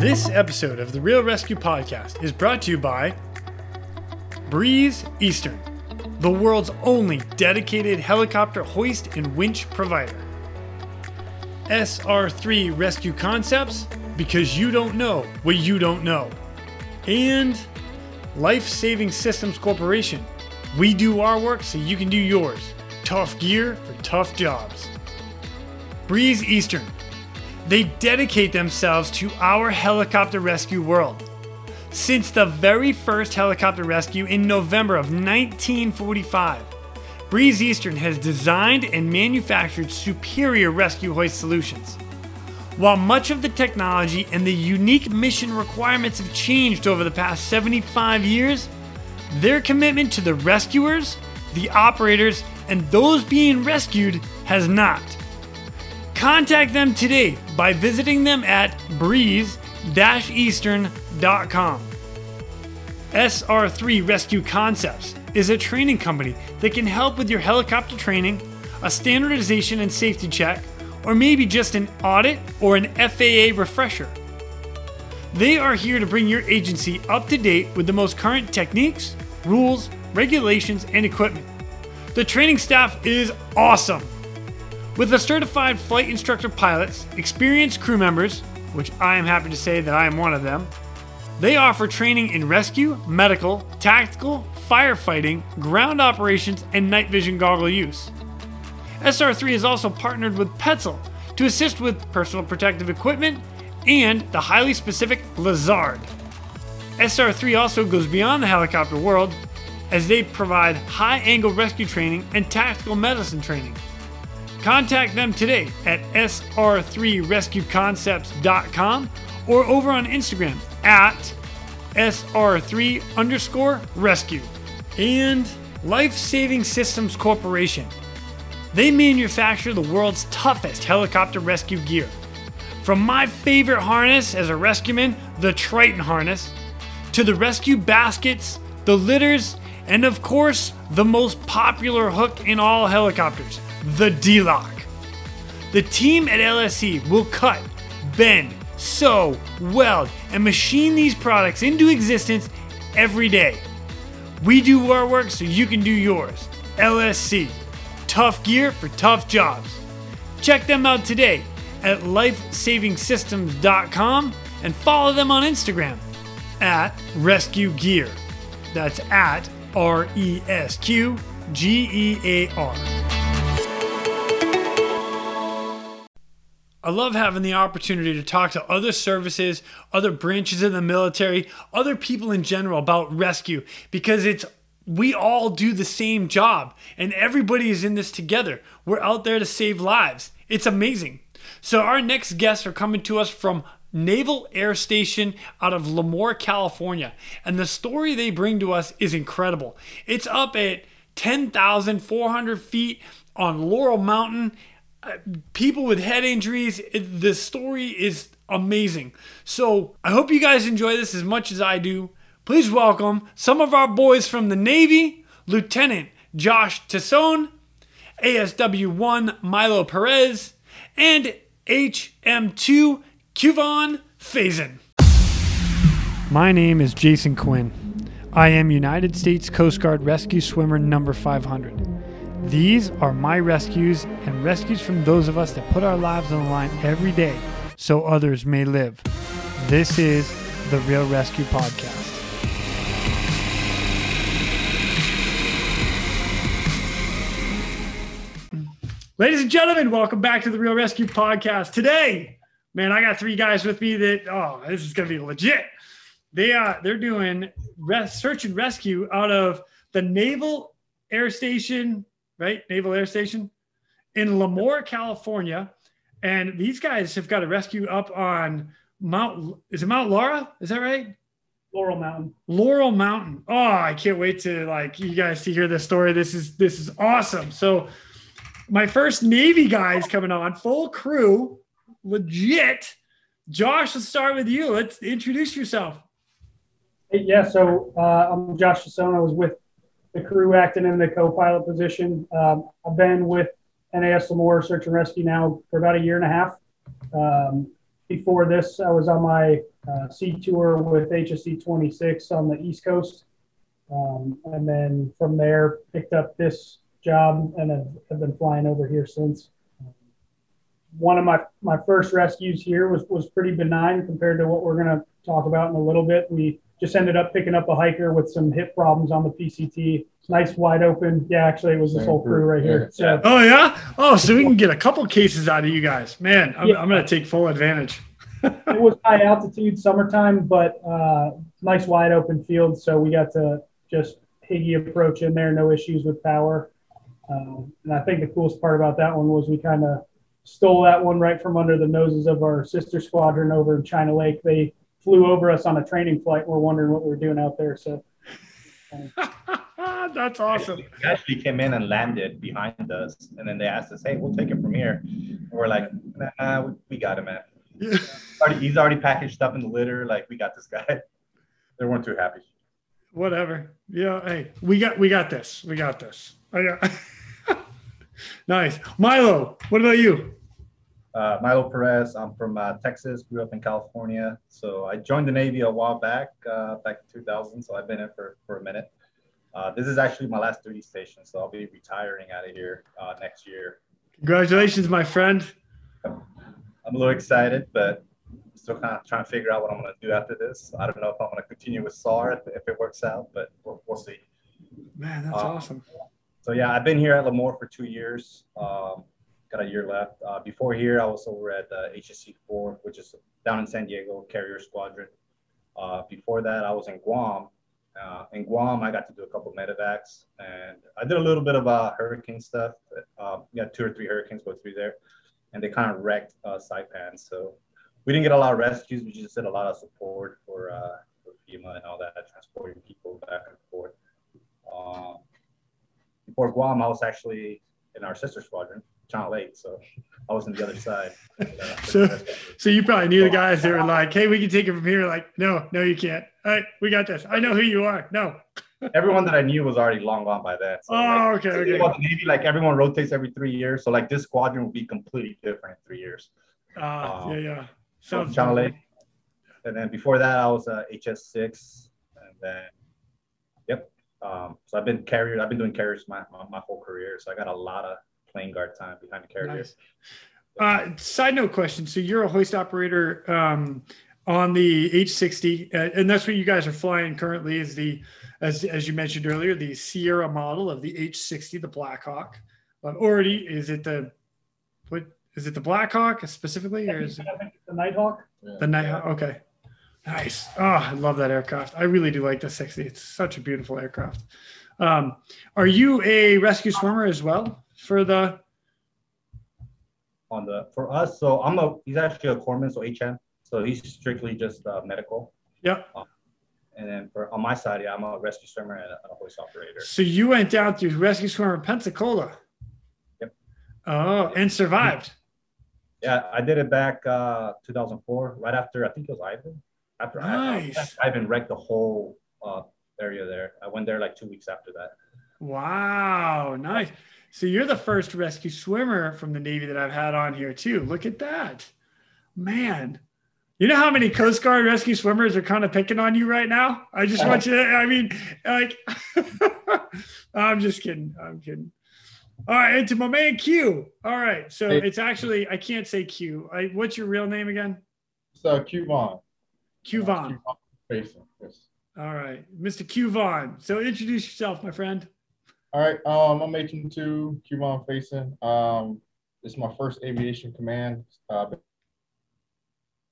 This episode of the Real Rescue Podcast is brought to you by Breeze Eastern, the world's only dedicated helicopter hoist and winch provider. SR3 Rescue Concepts, because you don't know what you don't know. And Life Saving Systems Corporation. We do our work so you can do yours. Tough gear for tough jobs. Breeze Eastern. They dedicate themselves to our helicopter rescue world. Since the very first helicopter rescue in November of 1945, Breeze Eastern has designed and manufactured superior rescue hoist solutions. While much of the technology and the unique mission requirements have changed over the past 75 years, their commitment to the rescuers, the operators, and those being rescued has not. Contact them today by visiting them at breeze-eastern.com. SR3 Rescue Concepts is a training company that can help with your helicopter training, a standardization and safety check, or maybe just an audit or an FAA refresher. They are here to bring your agency up to date with the most current techniques, rules, regulations, and equipment. The training staff is awesome. With a certified flight instructor pilots, experienced crew members, which I am happy to say that I am one of them, they offer training in rescue, medical, tactical, firefighting, ground operations, and night vision goggle use. SR3 is also partnered with Petzl to assist with personal protective equipment and the highly specific Lazard. SR3 also goes beyond the helicopter world as they provide high angle rescue training and tactical medicine training. Contact them today at sr3rescueconcepts.com or over on Instagram at sr3 underscore rescue. And Life Saving Systems Corporation. They manufacture the world's toughest helicopter rescue gear. From my favorite harness as a rescueman, the Triton harness, to the rescue baskets, the litters, and of course, the most popular hook in all helicopters, the D-Lock. The team at LSC will cut, bend, sew, weld, and machine these products into existence every day. We do our work so you can do yours. LSC, tough gear for tough jobs. Check them out today at lifesavingsystems.com and follow them on Instagram at Rescue Gear. That's at R E S Q G E A R. I love having the opportunity to talk to other services, other branches of the military, other people in general about rescue because it's we all do the same job and everybody is in this together. We're out there to save lives. It's amazing. So, our next guests are coming to us from Naval Air Station out of Lemoore, California. And the story they bring to us is incredible. It's up at 10,400 feet on Laurel Mountain. People with head injuries, it, the story is amazing. So I hope you guys enjoy this as much as I do. Please welcome some of our boys from the Navy Lieutenant Josh Tassone, ASW 1 Milo Perez, and HM2 Qvon Fayson. My name is Jason Quinn. I am United States Coast Guard Rescue Swimmer number 500. These are my rescues and rescues from those of us that put our lives on the line every day so others may live. This is the Real Rescue Podcast. Ladies and gentlemen, welcome back to the Real Rescue Podcast. Today, man, I got three guys with me that oh, this is gonna be legit. They are uh, they're doing res- search and rescue out of the Naval Air Station, right? Naval Air Station in Lemoore, California. And these guys have got a rescue up on Mount is it Mount Laura? Is that right? Laurel Mountain. Laurel Mountain. Oh, I can't wait to like you guys to hear this story. This is this is awesome. So my first Navy guys coming on, full crew, legit. Josh, let's start with you. Let's introduce yourself. Yeah, so uh, I'm Josh Tassone. I was with the crew acting in the co-pilot position. Um, I've been with NAS Lemoore Search and Rescue now for about a year and a half. Um, before this, I was on my uh, sea tour with HSC 26 on the East Coast. Um, and then from there, picked up this job and have, have been flying over here since. One of my, my first rescues here was, was pretty benign compared to what we're going to talk about in a little bit. We just ended up picking up a hiker with some hip problems on the PCT. Nice wide open. Yeah, actually, it was this whole crew right here. So, oh yeah. Oh, so we can get a couple cases out of you guys. Man, I'm, Yeah. I'm gonna take full advantage. it was high altitude summertime, but uh, nice wide open field. So we got to just higgy approach in there, no issues with power. Um, and I think the coolest part about that one was we kind of stole that one right from under the noses of our sister squadron over in China Lake. They flew over us on a training flight. We're wondering what we were doing out there. So That's awesome. They actually came in and landed behind us, and then they asked us, "Hey, we'll take it from here." And we're like, "Nah, we, we got him, man. Yeah. Already, he's already packaged up in the litter. Like, we got this guy." They weren't too happy. Whatever. Yeah. Hey, we got we got this. We got this. I got. nice, Milo. What about you? Uh, Milo Perez. I'm from uh, Texas. Grew up in California. So I joined the Navy a while back, uh, back in 2000. So I've been in for for a minute. Uh, this is actually my last duty station, so I'll be retiring out of here uh, next year. Congratulations, my friend. I'm a little excited, but still kind of trying to figure out what I'm going to do after this. I don't know if I'm going to continue with SAR if, if it works out, but we'll, we'll see. Man, that's Uh, awesome. So yeah, I've been here at Lemoore for two years. Um, got a year left. Uh, before here, I was over at uh, HSC 4, which is down in San Diego, Carrier Squadron. Uh, before that, I was in Guam. Uh, in Guam, I got to do a couple medevacs, and I did a little bit of uh, hurricane stuff. Uh, we got two or three hurricanes go through there, and they kind of wrecked uh, Saipan. So we didn't get a lot of rescues. We just did a lot of support for, uh, for FEMA and all that, transporting people back and forth. Um, before Guam, I was actually in our sister squadron, China Lake. So I was on the other side. Uh, So- So you probably knew the guys that were like, "Hey, we can take it from here." Like, no, no, you can't. All right, we got this. I know who you are. No. everyone that I knew was already long gone by then. So, Oh, like, okay, about the Navy, like everyone rotates every three years. So like this squadron will be completely different in three years. Ah, Um, yeah, yeah. So Sounds fun. 8. And then before that, I was uh, HS6. And then, yep. Um, so I've been carrier. I've been doing carriers my, my, my whole career. So I got a lot of plane guard time behind the carrier. Nice. Uh, side note question. So you're a hoist operator um, on the H60, uh, and that's what you guys are flying currently. Is the as as you mentioned earlier, the Sierra model of the H60, the Blackhawk. Um, already, is it the what is it the Blackhawk specifically, or is it I think it's the Nighthawk. the Nighthawk? Okay, nice. Oh, I love that aircraft. I really do like the 60. It's such a beautiful aircraft. Um, are you a rescue swimmer as well for the? on the for us. So I'm a he's actually a corpsman, so HM. So he's strictly just uh, medical. Yep. And then for on my side, yeah, I'm a rescue swimmer and a, a hoist operator. So you went down through rescue swimmer in Pensacola. Yep. Oh, and survived. Yeah, I did it back uh, 2004, right after I think it was Ivan. After I- Nice. I, Ivan wrecked the whole uh, area there. I went there like two weeks after that. Wow, nice. So you're the first rescue swimmer from the Navy that I've had on here too. Look at that, man. You know how many Coast Guard rescue swimmers are kind of picking on you right now? I just want you to, I mean, like, I'm just kidding. I'm kidding. All right, and to my man Q. All right, so Hey. it's actually I can't say Q. I, what's your real name again? So Qvon. Q Vaughn. Yes. All right, Mr. Qvon. So introduce yourself, my friend. All right. Um, I'm Agent Two Qvon Fayson. Um, this is my first aviation command. Uh,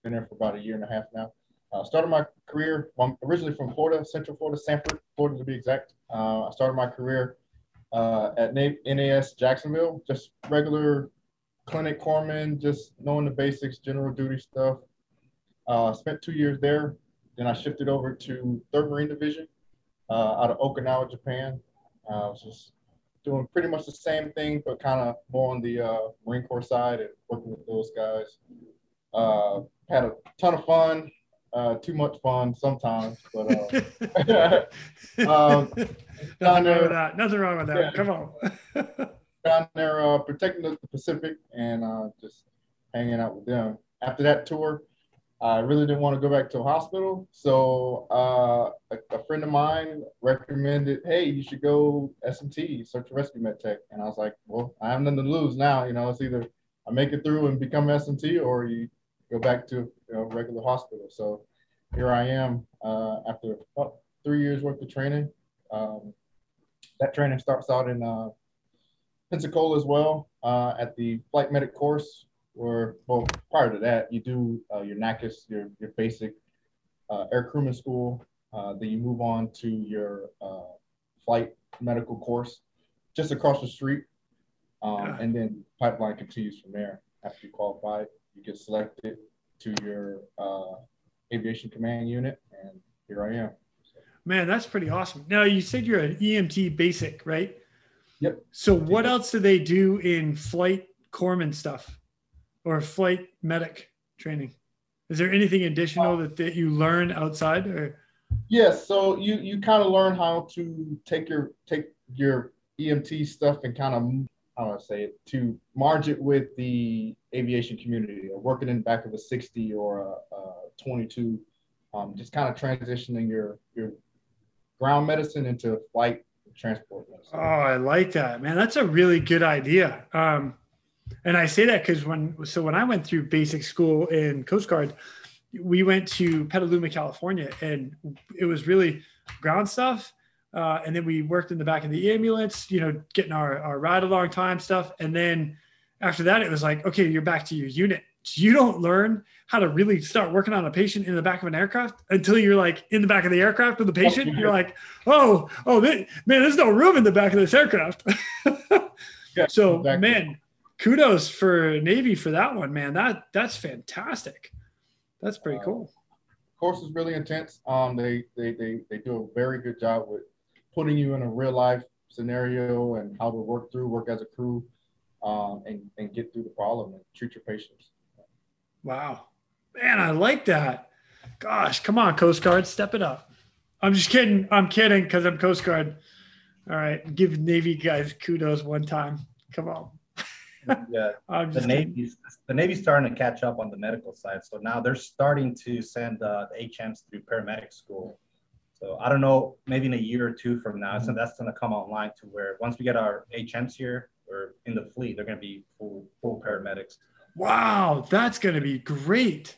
been there for about a year and a half now. Uh, started my career. Well, I'm originally from Florida, Central Florida, Sanford, Florida to be exact. Uh, I started my career uh, at NAS Jacksonville, just regular clinic corpsman, just knowing the basics, general duty stuff. Uh, spent two years there. Then I shifted over to Third Marine Division uh, out of Okinawa, Japan. I was just doing pretty much the same thing, but kind of more on the uh, Marine Corps side and working with those guys. Uh, had a ton of fun, uh, too much fun sometimes, but uh, Um, Nothing wrong there- with that. Nothing wrong with that. Yeah. Come on. down there uh, protecting the Pacific and uh, just hanging out with them. After that tour, I really didn't want to go back to a hospital. So uh, a, a, friend of mine recommended, hey, you should go SMT, search and rescue med tech. And I was like, well, I have nothing to lose now. You know, it's either I make it through and become SMT or you go back to you know regular hospital. So here I am uh, after about three years worth of training. Um, that training starts out in uh, Pensacola as well uh, at the flight medic course, or well, prior to that, you do uh, your NACCS, your your basic uh, air crewman school. Uh, then you move on to your uh, flight medical course, just across the street, um, and then pipeline continues from there. After you qualify, you get selected to your uh, aviation command unit, and here I am. Man, that's pretty awesome. Now you said you're an EMT basic, right? Yep. So what else do they do in flight corpsman stuff? Or flight medic training? Is there anything additional that, that you learn outside or? Yes. So you, you kind of learn how to take your, take your EMT stuff and kind of, how do I say it, to merge it with the aviation community or working in the back of a 60 or a, a 22, um, just kind of transitioning your, your ground medicine into flight transport medicine. Oh, I like that, man. That's a really good idea. Um, and I say that because when so when I went through basic school in Coast Guard, we went to Petaluma, California, and it was really ground stuff. Uh, and then we worked in the back of the ambulance, you know, getting our, our ride along time stuff. And then after that, it was like, okay, you're back to your unit. You don't learn how to really start working on a patient in the back of an aircraft until you're like in the back of the aircraft with the patient. You're like, oh, oh, man, there's no room in the back of this aircraft. yeah, so, exactly. man, kudos for Navy for that one, man. That that's fantastic. That's pretty uh, cool. Course is really intense. Um, they, they they they do a very good job with putting you in a real life scenario and how to work through, work as a crew, um, and and get through the problem and treat your patients. Wow, man, I like that. Gosh, come on, Coast Guard, step it up. I'm just kidding. I'm kidding because I'm Coast Guard. All right, give Navy guys kudos one time. Come on yeah, the Navy's the Navy's starting to catch up on the medical side. So now they're starting to send uh, the HMs through paramedic school. So I don't know, maybe in a year or two from now, so that's going to come online to where once we get our HMs here or in the fleet, they're going to be full full paramedics. Wow, that's going to be great.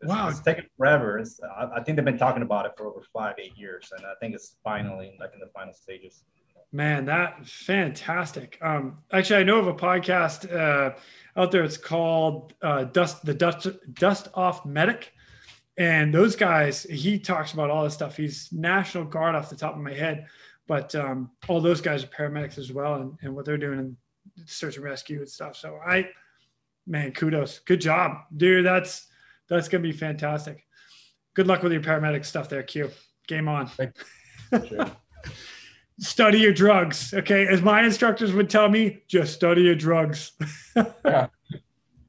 It's, wow, it's taken forever. It's, I, I think they've been talking about it for over five, eight years, and I think it's finally like in the final stages. Man, that fantastic. Um, actually, I know of a podcast uh, out there. It's called uh, Dust the Dust Dust Off Medic, and those guys. He talks about all this stuff. He's National Guard off the top of my head, but um, all those guys are paramedics as well, and, and what they're doing in search and rescue and stuff. So I, man, kudos, good job, dude. That's that's gonna be fantastic. Good luck with your paramedic stuff there, Q. Game on. study your drugs. Okay. As my instructors would tell me, just study your drugs. yeah.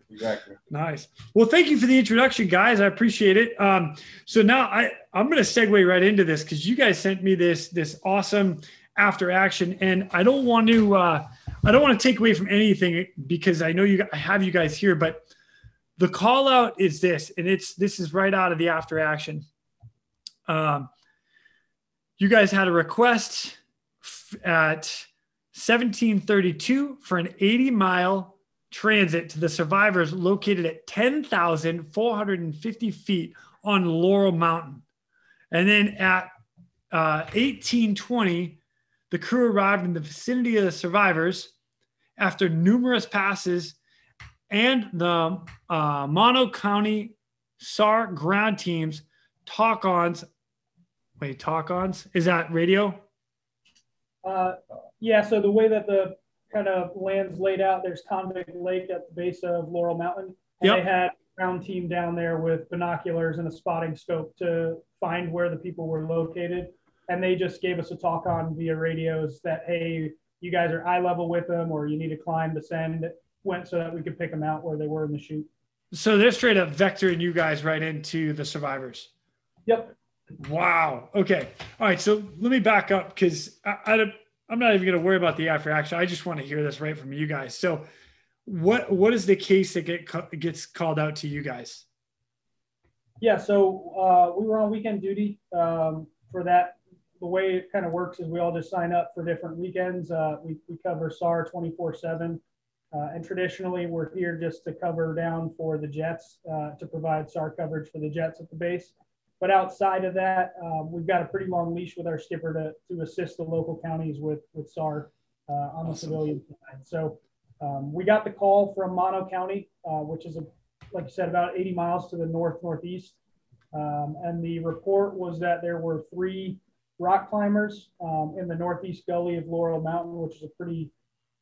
Exactly. Nice. Well, thank you for the introduction, guys. I appreciate it. Um, so now I, I'm going to segue right into this because you guys sent me this this awesome after action, and I don't want to uh, I don't want to take away from anything because I know you I have you guys here, but the call out is this, and it's this is right out of the after action. Um, you guys had a request at 1732 for an 80 mile transit to the survivors located at 10,450 feet on Laurel Mountain. And then at uh, 1820, the crew arrived in the vicinity of the survivors after numerous passes and the uh, Mono County SAR ground teams talk ons. Wait, talk ons? Is that radio? Uh, yeah, so the way that the kind of land's laid out, there's Convict Lake at the base of Laurel Mountain. And yep. they had a ground team down there with binoculars and a spotting scope to find where the people were located. And they just gave us a talk on via radios that, hey, you guys are eye level with them or you need to climb, descend, went so that we could pick them out where they were in the chute. So they're straight up vectoring you guys right into the survivors. Yep. Wow. Okay. All right. So let me back up because I, I, I'm not even going to worry about the after action. I just want to hear this right from you guys. So, what what is the case that get gets called out to you guys? Yeah, so uh, we were on weekend duty um, for that. The way it kind of works is we all just sign up for different weekends. Uh, we, we cover SAR 24 7. Uh, and traditionally, we're here just to cover down for the Jets uh, to provide SAR coverage for the Jets at the base. But outside of that, um, we've got a pretty long leash with our skipper to, to assist the local counties with, with SAR uh, on the civilian side. So um, we got the call from Mono County, uh, which is, a, like you said, about 80 miles to the north northeast. Um, and the report was that there were three rock climbers um, in the northeast gully of Laurel Mountain, which is a pretty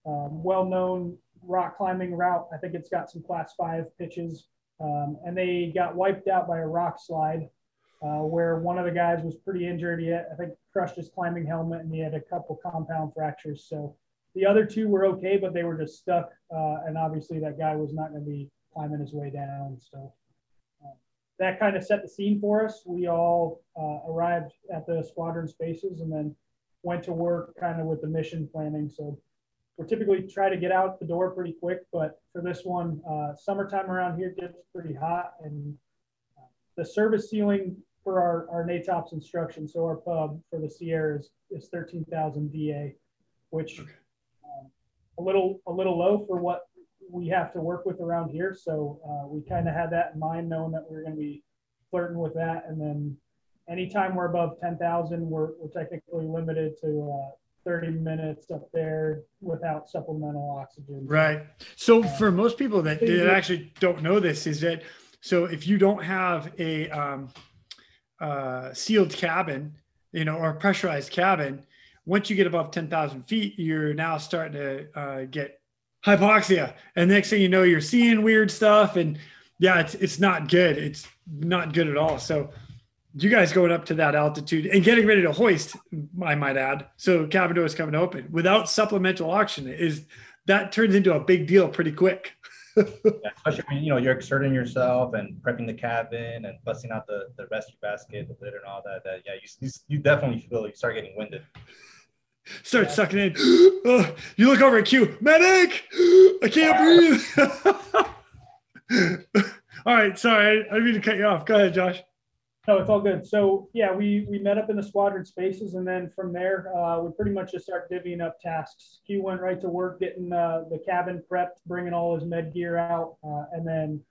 um, well known rock climbing route. I think it's got some class five pitches. Um, and they got wiped out by a rock slide uh, where one of the guys was pretty injured. He had, I think crushed his climbing helmet and he had a couple compound fractures. So the other two were okay, but they were just stuck. Uh, and obviously that guy was not going to be climbing his way down. So uh, that kind of set the scene for us. We all uh, arrived at the squadron spaces and then went to work kind of with the mission planning. So we're typically try to get out the door pretty quick, but for this one, uh, summertime around here gets pretty hot and the service ceiling for our, our NATOPS instruction, so our pub for the Sierra is, is 13,000 DA, which okay. um, a little a little low for what we have to work with around here. So uh, we kind of had that in mind, knowing that we are going to be flirting with that. And then anytime we're above 10,000, we're, we're technically limited to uh, 30 minutes up there without supplemental oxygen. Right. So uh, for most people that, that actually don't know this, is that so if you don't have a um, uh, sealed cabin, you know, or pressurized cabin, once you get above 10,000 feet, you're now starting to uh, get hypoxia. And next thing you know, you're seeing weird stuff. And yeah, it's, it's not good. It's not good at all. So you guys going up to that altitude and getting ready to hoist, I might add. So cabin door is coming open without supplemental oxygen is that turns into a big deal pretty quick yeah, especially when you know you're exerting yourself and prepping the cabin and busting out the, the rescue basket, the litter, and all that. That yeah, you you, definitely feel you start getting winded. Start yeah. sucking in. Oh, you look over at Q, medic. I can't breathe. all right, sorry, I, I didn't mean to cut you off. Go ahead, Josh. No, it's all good. So yeah, we we met up in the squadron spaces, and then from there, uh, we pretty much just start divvying up tasks. Q went right to work getting uh, the cabin prepped, bringing all his med gear out, uh, and then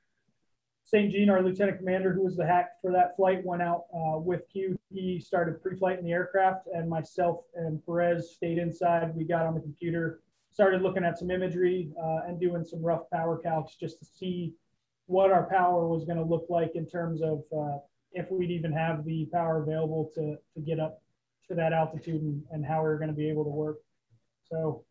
St. Jean, our lieutenant commander, who was the hack for that flight, went out uh, with Q. He started pre-flight in the aircraft, and myself and Perez stayed inside. We got on the computer, started looking at some imagery, uh, and doing some rough power calcs just to see what our power was going to look like in terms of uh, if we'd even have the power available to, to get up to that altitude and, and how we are going to be able to work. So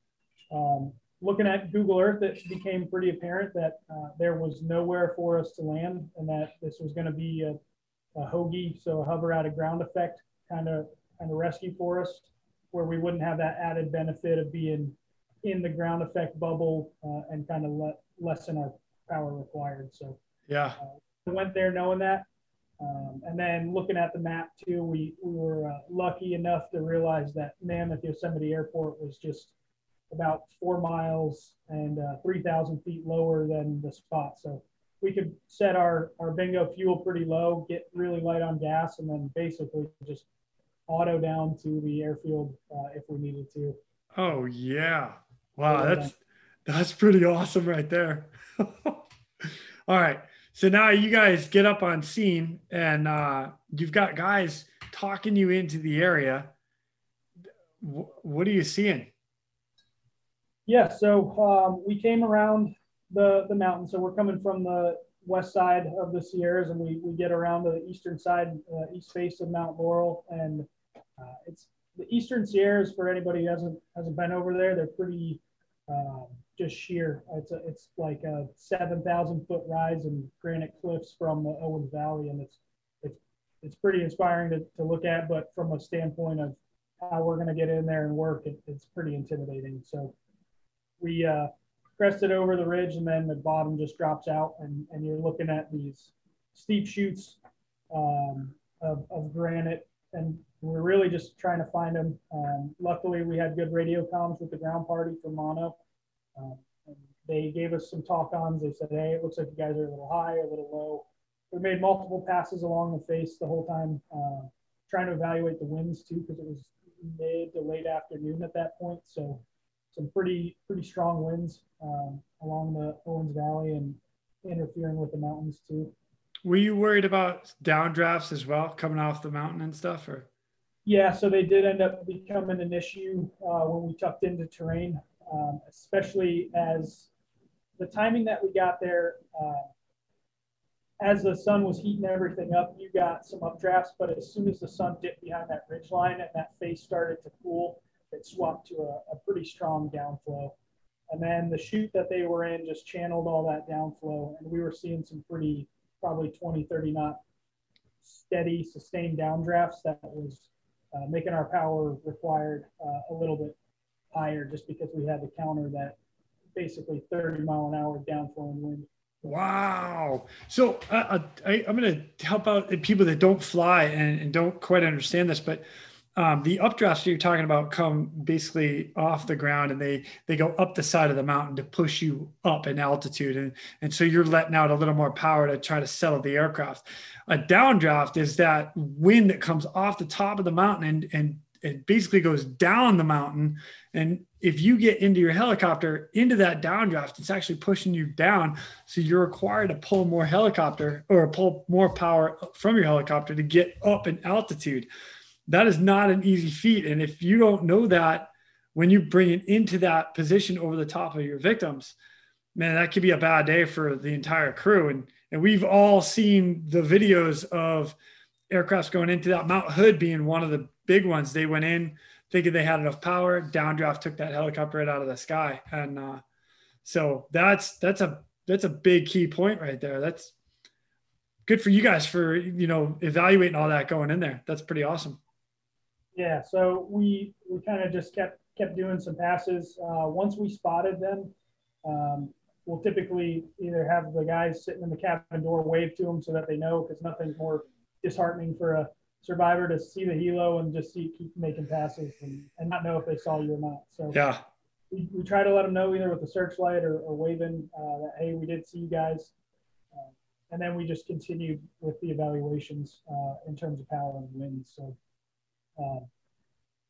um, looking at Google Earth, it became pretty apparent that uh, there was nowhere for us to land and that this was going to be a, a hoagie, so a hover out of ground effect kind of kind of rescue for us, where we wouldn't have that added benefit of being in the ground effect bubble uh, and kind of let lessen our power required. So yeah, uh, we went there knowing that. Um, and then looking at the map too, we, we were uh, lucky enough to realize that Mammoth Yosemite Airport was just about four miles and uh, 3,000 feet lower than the spot. So we could set our, our bingo fuel pretty low, get really light on gas, and then basically just auto down to the airfield uh, if we needed to. Oh yeah. Wow, that's that's pretty awesome right there. All right. So now you guys get up on scene and uh, you've got guys talking you into the area. W- what are you seeing? Yeah, so um, we came around the, the mountain. So we're coming from the west side of the Sierras and we, we get around to the eastern side, uh, east face of Mount Laurel. And uh, it's the eastern Sierras for anybody who hasn't, hasn't been over there. They're pretty um, just sheer. It's a, it's like a seven thousand foot rise and granite cliffs from the Owens Valley, and it's it's it's pretty inspiring to, to look at. But from a standpoint of how we're going to get in there and work, it, it's pretty intimidating. So we uh, crested over the ridge, and then the bottom just drops out, and and you're looking at these steep chutes um, of, of granite and we're really just trying to find them. Um, luckily, we had good radio comms with the ground party for Mono, um, they gave us some talk ons. They said, hey, it looks like you guys are a little high, a little low. we made multiple passes along the face the whole time, uh, trying to evaluate the winds too, because it was mid to late afternoon at that point. So some pretty pretty strong winds um, along the Owens Valley and interfering with the mountains too. Were you worried about downdrafts as well, coming off the mountain and stuff, or? Yeah, so they did end up becoming an issue uh, when we tucked into terrain, um, especially as the timing that we got there. Uh, as the sun was heating everything up, you got some updrafts, but as soon as the sun dipped behind that ridge line and that face started to cool, it swapped to a, a pretty strong downflow. And then the chute that they were in just channeled all that downflow, and we were seeing some pretty, probably 20, 30 knot steady, sustained downdrafts that was uh, making our power required uh, a little bit higher just because we had to counter that basically 30 mile an hour downflowing wind. Wow. So uh, I, am going to help out people that don't fly and, and don't quite understand this, but um, the updrafts that you're talking about come basically off the ground and they they go up the side of the mountain to push you up in altitude and and so you're letting out a little more power to try to settle the aircraft a downdraft is that wind that comes off the top of the mountain and and it basically goes down the mountain and if you get into your helicopter into that downdraft it's actually pushing you down so you're required to pull more helicopter or pull more power from your helicopter to get up in altitude that is not an easy feat. And if you don't know that when you bring it into that position over the top of your victims, man, that could be a bad day for the entire crew. And and we've all seen the videos of aircrafts going into that Mount Hood being one of the big ones. They went in thinking they had enough power. Downdraft took that helicopter right out of the sky, and uh, so that's that's a that's a big key point right there. That's good for you guys for you know evaluating all that going in there. That's pretty awesome. Yeah, so we we kind of just kept kept doing some passes. Uh, once we spotted them, um, we'll typically either have the guys sitting in the cabin door wave to them so that they know, because nothing's more disheartening for a survivor to see the helo and just see keep making passes and, and not know if they saw you or not. So yeah, we, we try to let them know either with the searchlight or, or waving uh, that hey, we did see you guys. Uh, and then we just continued with the evaluations uh, in terms of power and wind. So uh,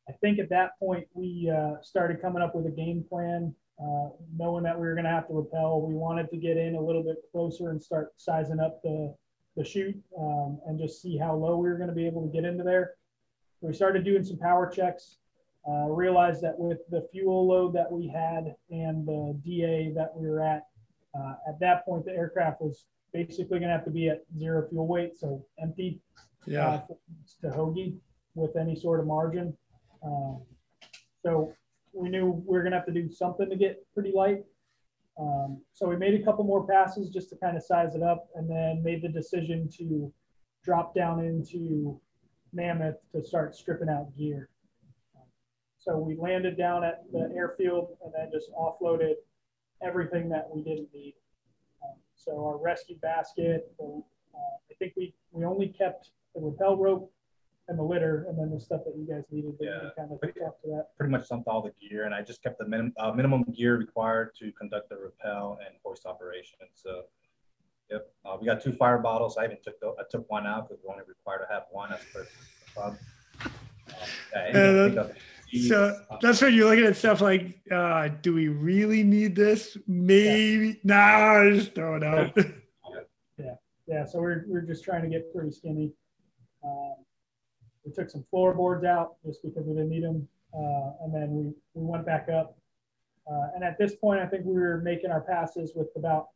I think at that point we uh, started coming up with a game plan, uh, knowing that we were going to have to repel. We wanted to get in a little bit closer and start sizing up the the chute um, and just see how low we were going to be able to get into there. So we started doing some power checks. Uh, realized that with the fuel load that we had and the DA that we were at, uh, at that point the aircraft was basically going to have to be at zero fuel weight, so empty. Yeah. Uh, to Hoagie with any sort of margin. Um, so we knew we were going to have to do something to get pretty light. Um, so we made a couple more passes just to kind of size it up and then made the decision to drop down into Mammoth to start stripping out gear. So we landed down at the airfield and then just offloaded everything that we didn't need. Um, so our rescue basket, uh, I think we, we only kept the rappel rope and the litter, and then the stuff that you guys needed. To Yeah. kind of talk to that. Pretty much dumped all the gear, and I just kept the minimum uh, minimum gear required to conduct the rappel and hoist operation. So, yep, uh, we got two fire bottles. I even took the, I took one out because we're only required to have one as per the club. Um, yeah, Yeah, anything that- up to So uh, that's when you're looking at stuff like, uh, do we really need this? Maybe. Nah, just throw it out. Yeah, so we're, we're just trying to get pretty skinny. Um, we took some floorboards out just because we didn't need them, uh, and then we, we went back up. Uh, and at this point, I think we were making our passes with about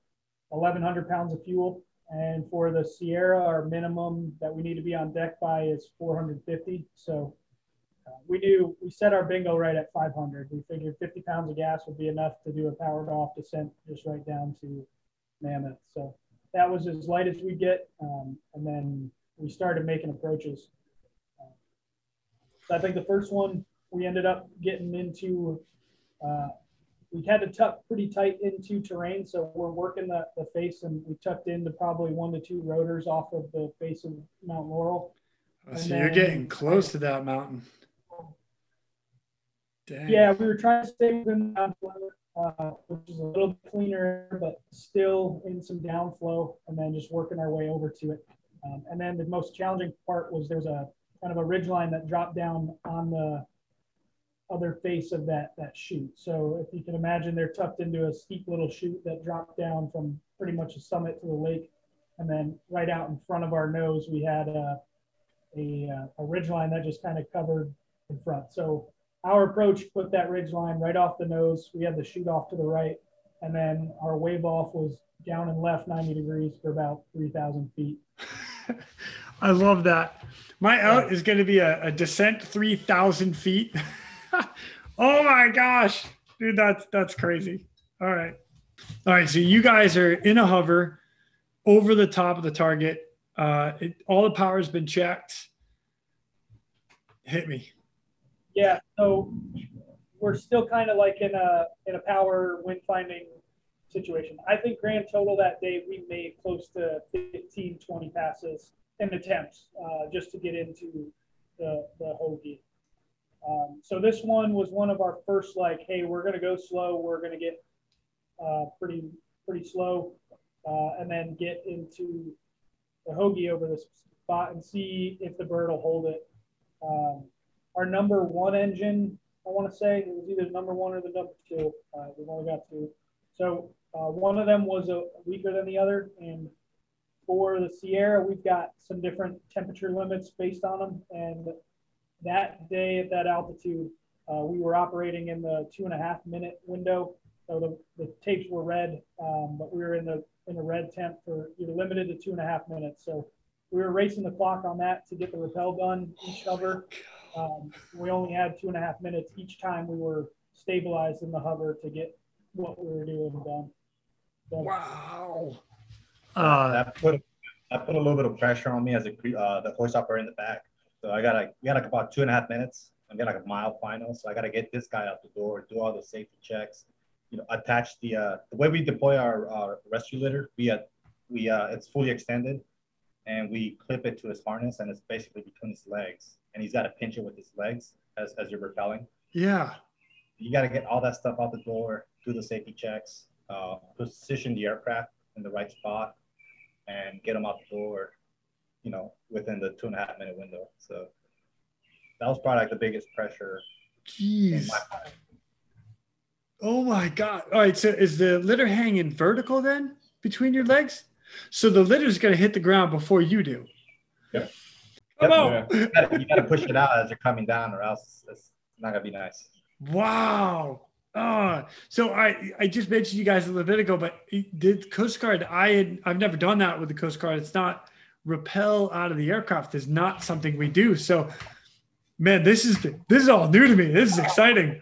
1,100 pounds of fuel. And for the Sierra, our minimum that we need to be on deck by is 450. So uh, we do we set our bingo right at 500. We figured 50 pounds of gas would be enough to do a powered off descent just right down to Mammoth. So that was as light as we get, um, and then we started making approaches. So I think the first one we ended up getting into. Uh, we had to tuck pretty tight into terrain, so we're working the, the face, and we tucked into probably one to two rotors off of the face of Mount Laurel. so you're getting close to that mountain. Dang. Yeah, we were trying to stay within the mountain uh, which is a little cleaner, but still in some downflow, and then just working our way over to it. Um, and then the most challenging part was there's a kind of a ridge line that dropped down on the other face of that that chute. So if you can imagine, they're tucked into a steep little chute that dropped down from pretty much the summit to the lake, and then right out in front of our nose, we had a a, a ridge line that just kind of covered in front. So our approach put that ridge line right off the nose. We had the chute off to the right, and then our wave off was down and left 90 degrees for about 3,000 feet. I love that. My out is going to be a, a descent 3,000 feet. oh my gosh, dude, that's that's crazy. All right, all right. So you guys are in a hover over the top of the target. Uh, it, all the power has been checked. Hit me. Yeah. So we're still kind of like in a in a power wind finding situation. I think grand total that day we made close to 15, 20 passes in attempts uh, just to get into the the Hoagie. Um, so this one was one of our first like, hey, we're gonna go slow. We're gonna get uh, pretty pretty slow, uh, and then get into the Hoagie over this spot and see if the bird will hold it. Um, our number one engine, I want to say it was either number one or the number two. Uh, we've only got two. So uh, one of them was a weaker than the other, and for the Sierra, we've got some different temperature limits based on them, and that day at that altitude, uh, we were operating in the two and a half minute window. So the, the tapes were red, um, but we were in the in the red temp for you're limited to two and a half minutes. So we were racing the clock on that to get the rappel done each hover. Um, we only had two and a half minutes each time we were stabilized in the hover to get what we were doing done. So, wow. Uh, that put that put a little bit of pressure on me as a uh, the hoist operator in the back. So I got like we got like about two and a half minutes. I'm getting like a mile final, so I got to get this guy out the door, do all the safety checks, you know, attach the uh, the way we deploy our, our rescue litter. We uh, we uh, it's fully extended, and we clip it to his harness, and it's basically between his legs, and he's got to pinch it with his legs as as you're repelling. Yeah. You got to get all that stuff out the door, do the safety checks, uh, position the aircraft in the right spot, and get them out the door you know, within the two and a half minute window. So that was probably like the biggest pressure. Jeez. My oh my God. All right. So is the litter hanging vertical then between your legs? So the litter is going to hit the ground before you do. Yep. Come yep. on. You you gotta push it out as you're coming down, or else it's not gonna be nice. Wow. Oh, so I I just mentioned you guys a little bit ago, but did Coast Guard? I had I've never done that with the Coast Guard. It's not rappel out of the aircraft is not something we do. So, man, this is this is all new to me. This is exciting.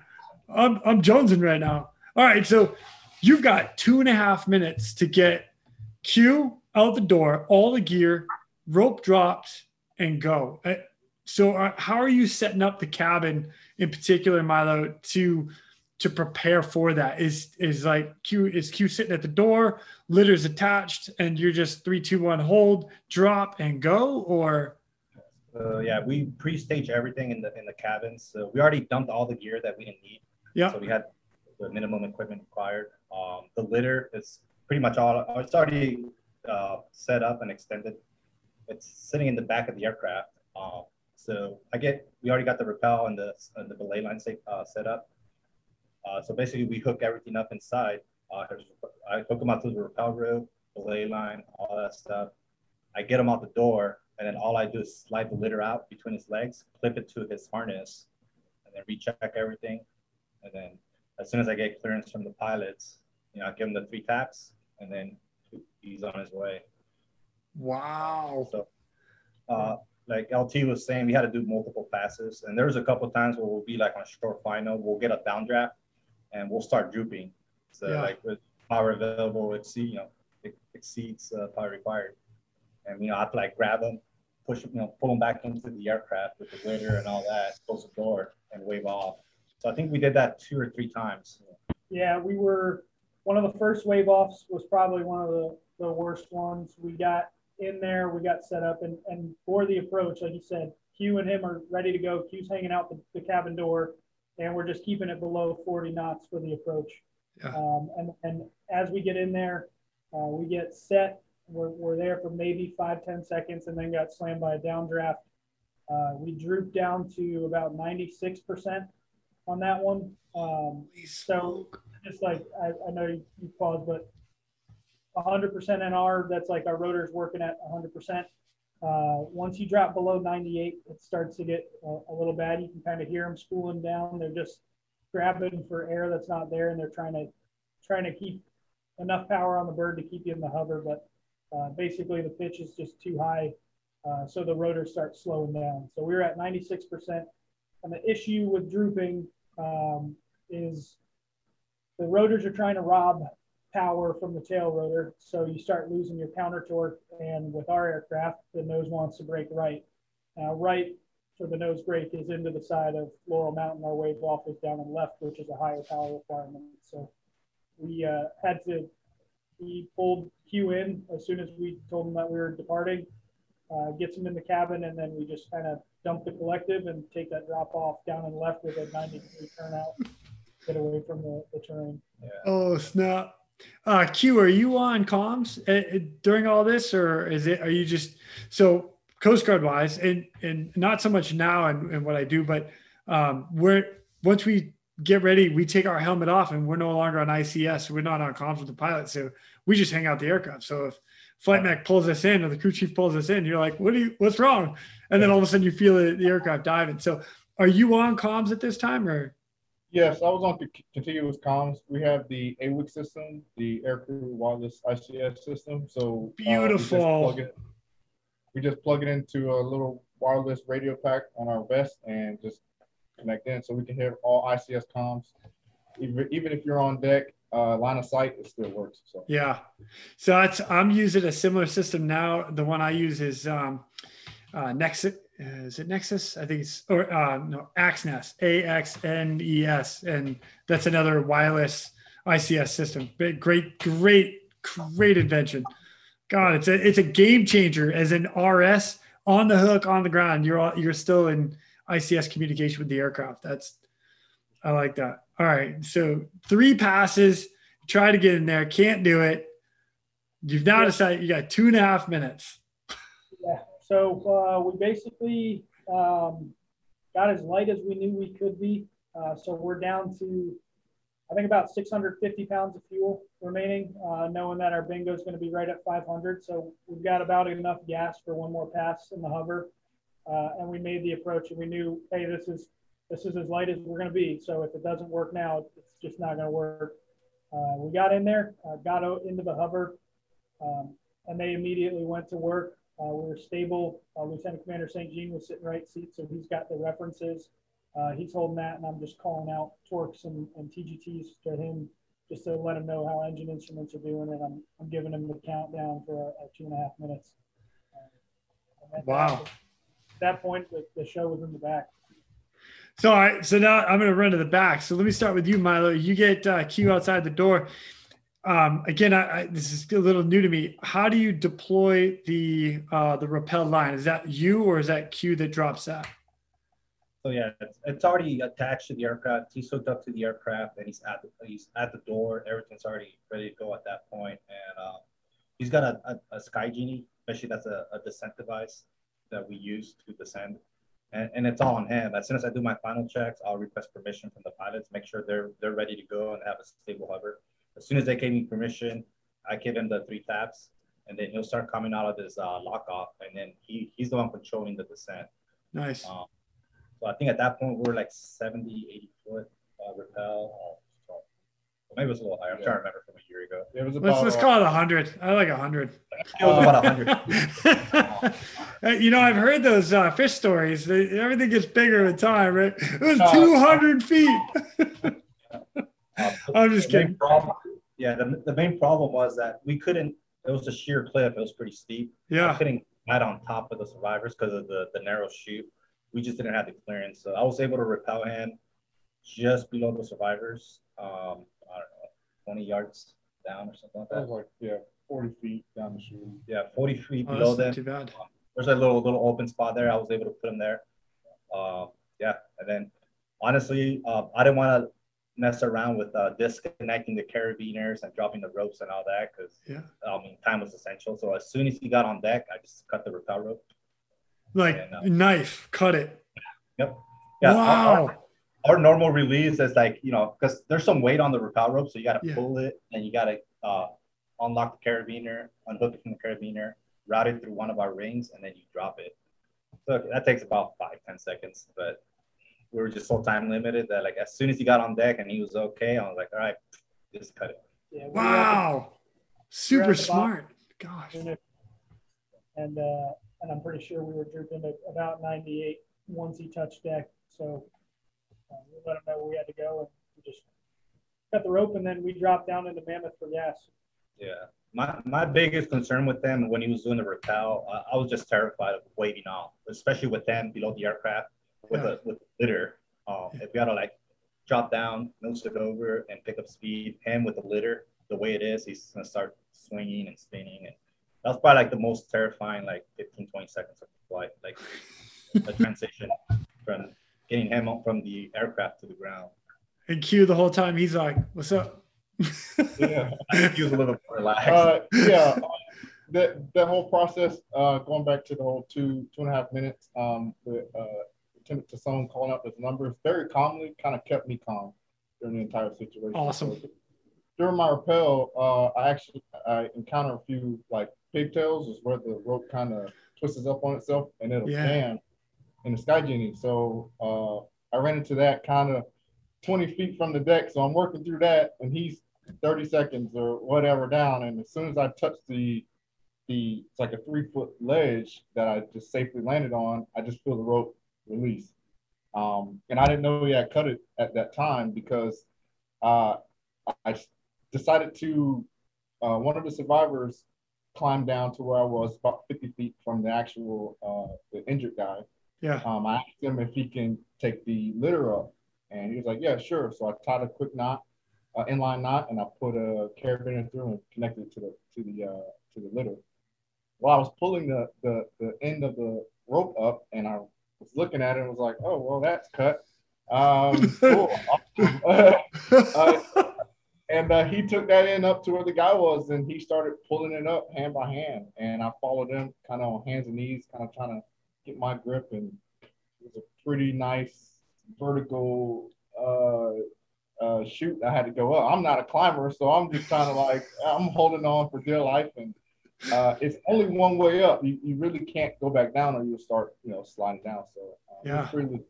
I'm I'm jonesing right now. All right, so you've got two and a half minutes to get Q out the door, all the gear, rope dropped, and go. Uh, so, uh, how are you setting up the cabin in particular, Milo, to to prepare for that? Is is like Q is Q sitting at the door, litters attached, and you're just three, two, one, hold, drop, and go, or? Uh, yeah, we pre-stage everything in the in the cabins. So we already dumped all the gear that we didn't need. Yeah. So we had the minimum equipment required. Um, the litter is pretty much all. It's already uh, set up and extended. It's sitting in the back of the aircraft. Um, so I get we already got the rappel and the and the belay line set, uh, set up. Uh, so basically, we hook everything up inside. Uh, I hook them out to the rappel rope, belay line, all that stuff. I get him out the door, and then all I do is slide the litter out between his legs, clip it to his harness, and then recheck everything. And then as soon as I get clearance from the pilots, you know, I give him the three taps, and then he's on his way. Wow. So, uh, like LT was saying, we had to do multiple passes, and there was a couple times where we'll be like on a short final, we'll get a downdraft, and we'll start drooping. So yeah. like with power available, exceed you know it exceeds uh, power required, and you know I have to like grab them, push them, you know, pull them back into the aircraft with the litter and all that, close the door and wave off. So I think we did that two or three times. Yeah, we were one of the first wave offs was probably one of the, the worst ones. We got in there, we got set up, and, and for the approach, like you said, Q and him are ready to go. Q's hanging out the, the cabin door and we're just keeping it below 40 knots for the approach. Yeah. Um, and, and as we get in there, uh, we get set. We're, we're there for maybe five ten seconds and then got slammed by a downdraft. Uh, we drooped down to about 96% on that one. Um, so just like, I, I know you, you paused, but 100% NR, that's like our rotors working at 100%. Uh, once you drop below 98, it starts to get a, a little bad. You can kind of hear them spooling down. They're just grabbing for air that's not there, and they're trying to trying to keep enough power on the bird to keep you in the hover. But uh, basically, the pitch is just too high, uh, so the rotors start slowing down. So we were at 96%, and the issue with drooping um, is the rotors are trying to rob power from the tail rotor. So you start losing your counter torque. And with our aircraft, the nose wants to break right. Right for the nose break is into the side of Laurel Mountain. Our wave off is down and left, which is a higher power requirement. So we uh, had to, we pulled Q in as soon as we told him that we were departing, uh, gets him in the cabin, and then we just kind of dump the collective and take that drop off down and left with a 90 degree turnout, get away from the, the terrain. Yeah. Oh snap! Uh, Q, are you on comms uh, uh, during all this, or is it? Are you just so Coast Guard wise, and and not so much now and, and what I do, but um, we're once we get ready, we take our helmet off, and we're no longer on ICS. We're not on comms with the pilot, so we just hang out the aircraft. So if flight mech pulls us in or the crew chief pulls us in, you're like, "What are you? What's wrong?" And then all of a sudden you feel the, the aircraft diving. So are you on comms at this time, or? Yes, I was on c- continuous comms. We have the AWIC system, the Aircrew Wireless ICS system. So uh, we just Beautiful. it- We just plug it into a little wireless radio pack on our vest and just connect in, so we can hear all ICS comms. Even even if you're on deck, uh, line of sight, it still works. So Yeah. So that's I'm using a similar system now. The one I use is um uh Nexus is it Nexus? I think it's or uh no Axnes, A X N E S and that's another wireless ICS system. Great great great invention. God, it's a it's a game changer as an RS on the hook on the ground. You're all, you're still in ICS communication with the aircraft. That's I like that. All right. So three passes, try to get in there, can't do it. You've now decided you got two and a half minutes. So uh, we basically um, got as light as we knew we could be. Uh, so we're down to, I think, about 650 pounds of fuel remaining, uh, knowing that our bingo is going to be right at 500. So we've got about enough gas for one more pass in the hover. And we made the approach, and we knew, hey, this is this is as light as we're going to be. So if it doesn't work now, it's just not going to work. Uh, we got in there, uh, got out into the hover, um, and they immediately went to work. Uh, we're stable. Uh, Lieutenant Commander St. Jean was sitting right seat, so he's got the references. Uh, he's holding that, and I'm just calling out torques and, and TGTs to him just to let him know how engine instruments are doing, and I'm, I'm giving him the countdown for a two and a half minutes. Uh, Wow. That, at that point, the, the show was in the back. So, all right. So now I'm going to run to the back. So let me start with you, Milo. You get uh, Q outside the door. Um, again, I, I, this is a little new to me. How do you deploy the uh, the rappel line? Is that you or is that Q that drops that? So yeah, it's, it's already attached to the aircraft. He's hooked up to the aircraft, and he's at the he's at the door. Everything's already ready to go at that point. and um, he's got a, a, a Sky Genie, especially that's a, a descent device that we use to descend, and, and it's all on him. As soon as I do my final checks, I'll request permission from the pilots, make sure they're they're ready to go and have a stable hover. As soon as they gave me permission, I give him the three taps, and then he'll start coming out of this uh, lock off, and then he he's the one controlling the descent. Nice. Um, so I think at that point we were like 70, 80 foot uh, rappel. Uh, or maybe it was a little higher. I'm trying to remember from a year ago. it was Let's let's uh, call it hundred. I like hundred. It was about 100. Uh, you know, I've heard those uh, fish stories. They, everything gets bigger with time, right? It was Uh, 200 feet. Uh, I'm just kidding. problem- yeah, the, the main problem was that we couldn't. It was a sheer cliff. It was pretty steep. Yeah, I Yeah. couldn't get on top of the survivors because of the, the narrow chute. We just didn't have the clearance. So I was able to repel him just below the survivors. Um, I don't know, 20 yards down or something like that that. was like yeah, 40 feet down the chute. Yeah, 40 feet Oh, below that's them. not too bad. there's a little little open spot there. I was able to put him there. Uh, yeah, and then honestly, uh, I didn't want to mess around with uh, disconnecting the carabiners and dropping the ropes and all that because Yeah. I mean time was essential. So as soon as he got on deck, I just cut the rappel rope. Like And, uh, knife, cut it. Yep. Yeah. our- wow. Our, our normal release is like you know because there's some weight on the rappel rope, so you got to Yeah. pull it and you got to uh, unlock the carabiner, unhook it from the carabiner, route it through one of our rings, and then you drop it. So that takes about five ten seconds, but we were just so time limited that like as soon as he got on deck and he was okay, I was like, all right, just cut it. Yeah, we were the- Wow. Super at the bottom. smart. Gosh. And, and, uh, and I'm pretty sure we were drooping at about 98 once he touched deck. So uh, we let him know where we had to go and we just cut the rope and then we dropped down into Mammoth for gas. Yeah. My, my biggest concern with them when he was doing the rappel, uh, I was just terrified of waving off, especially with them below the aircraft with Yeah. the with litter. Um, if we had to like drop down, nose it over, and pick up speed, him with the litter, the way it is, he's gonna start swinging and spinning, and that's probably like the most terrifying like 15, 20 seconds of flight, like the transition from getting him up from the aircraft to the ground. And Q the whole time he's like, "What's up?" Yeah. I he was a little more relaxed. Uh, yeah, uh, that that whole process, uh, going back to the whole two two and a half minutes, um, with uh, Lieutenant Tassone calling out those numbers very calmly, kind of kept me calm during the entire situation. Awesome. So, during my rappel, uh, I actually I encounter a few like pigtails, is where the rope kind of twists up on itself and it'll Yeah. jam in the Sky Genie. So uh, I ran into that kind of 20 feet from the deck. So I'm working through that, and he's 30 seconds or whatever down. And as soon as I touch the the it's like a three foot ledge that I just safely landed on, I just feel the rope release. Um, and I didn't know he had cut it at that time because uh, I decided to uh, one of the survivors climbed down to where I was about 50 feet from the actual uh, the injured guy. Yeah. Um, I asked him if he can take the litter up, and he was like, "Yeah, sure." So I tied a quick knot, uh, inline knot, and I put a carabiner through and connected it to the to the uh, to the litter. While I was pulling the, the the end of the rope up, and I was looking at it and was like, "Oh, well, that's cut." Um, cool. Uh, and uh, he took that in up to where the guy was, and he started pulling it up hand by hand. And I followed him, kind of on hands and knees, kind of trying to get my grip. And it was a pretty nice vertical uh, uh, chute. I had to go up. I'm not a climber, so I'm just kind of like I'm holding on for dear life. And uh, it's only one way up. You, you really can't go back down, or you'll start, you know, sliding down. So uh, Yeah. really.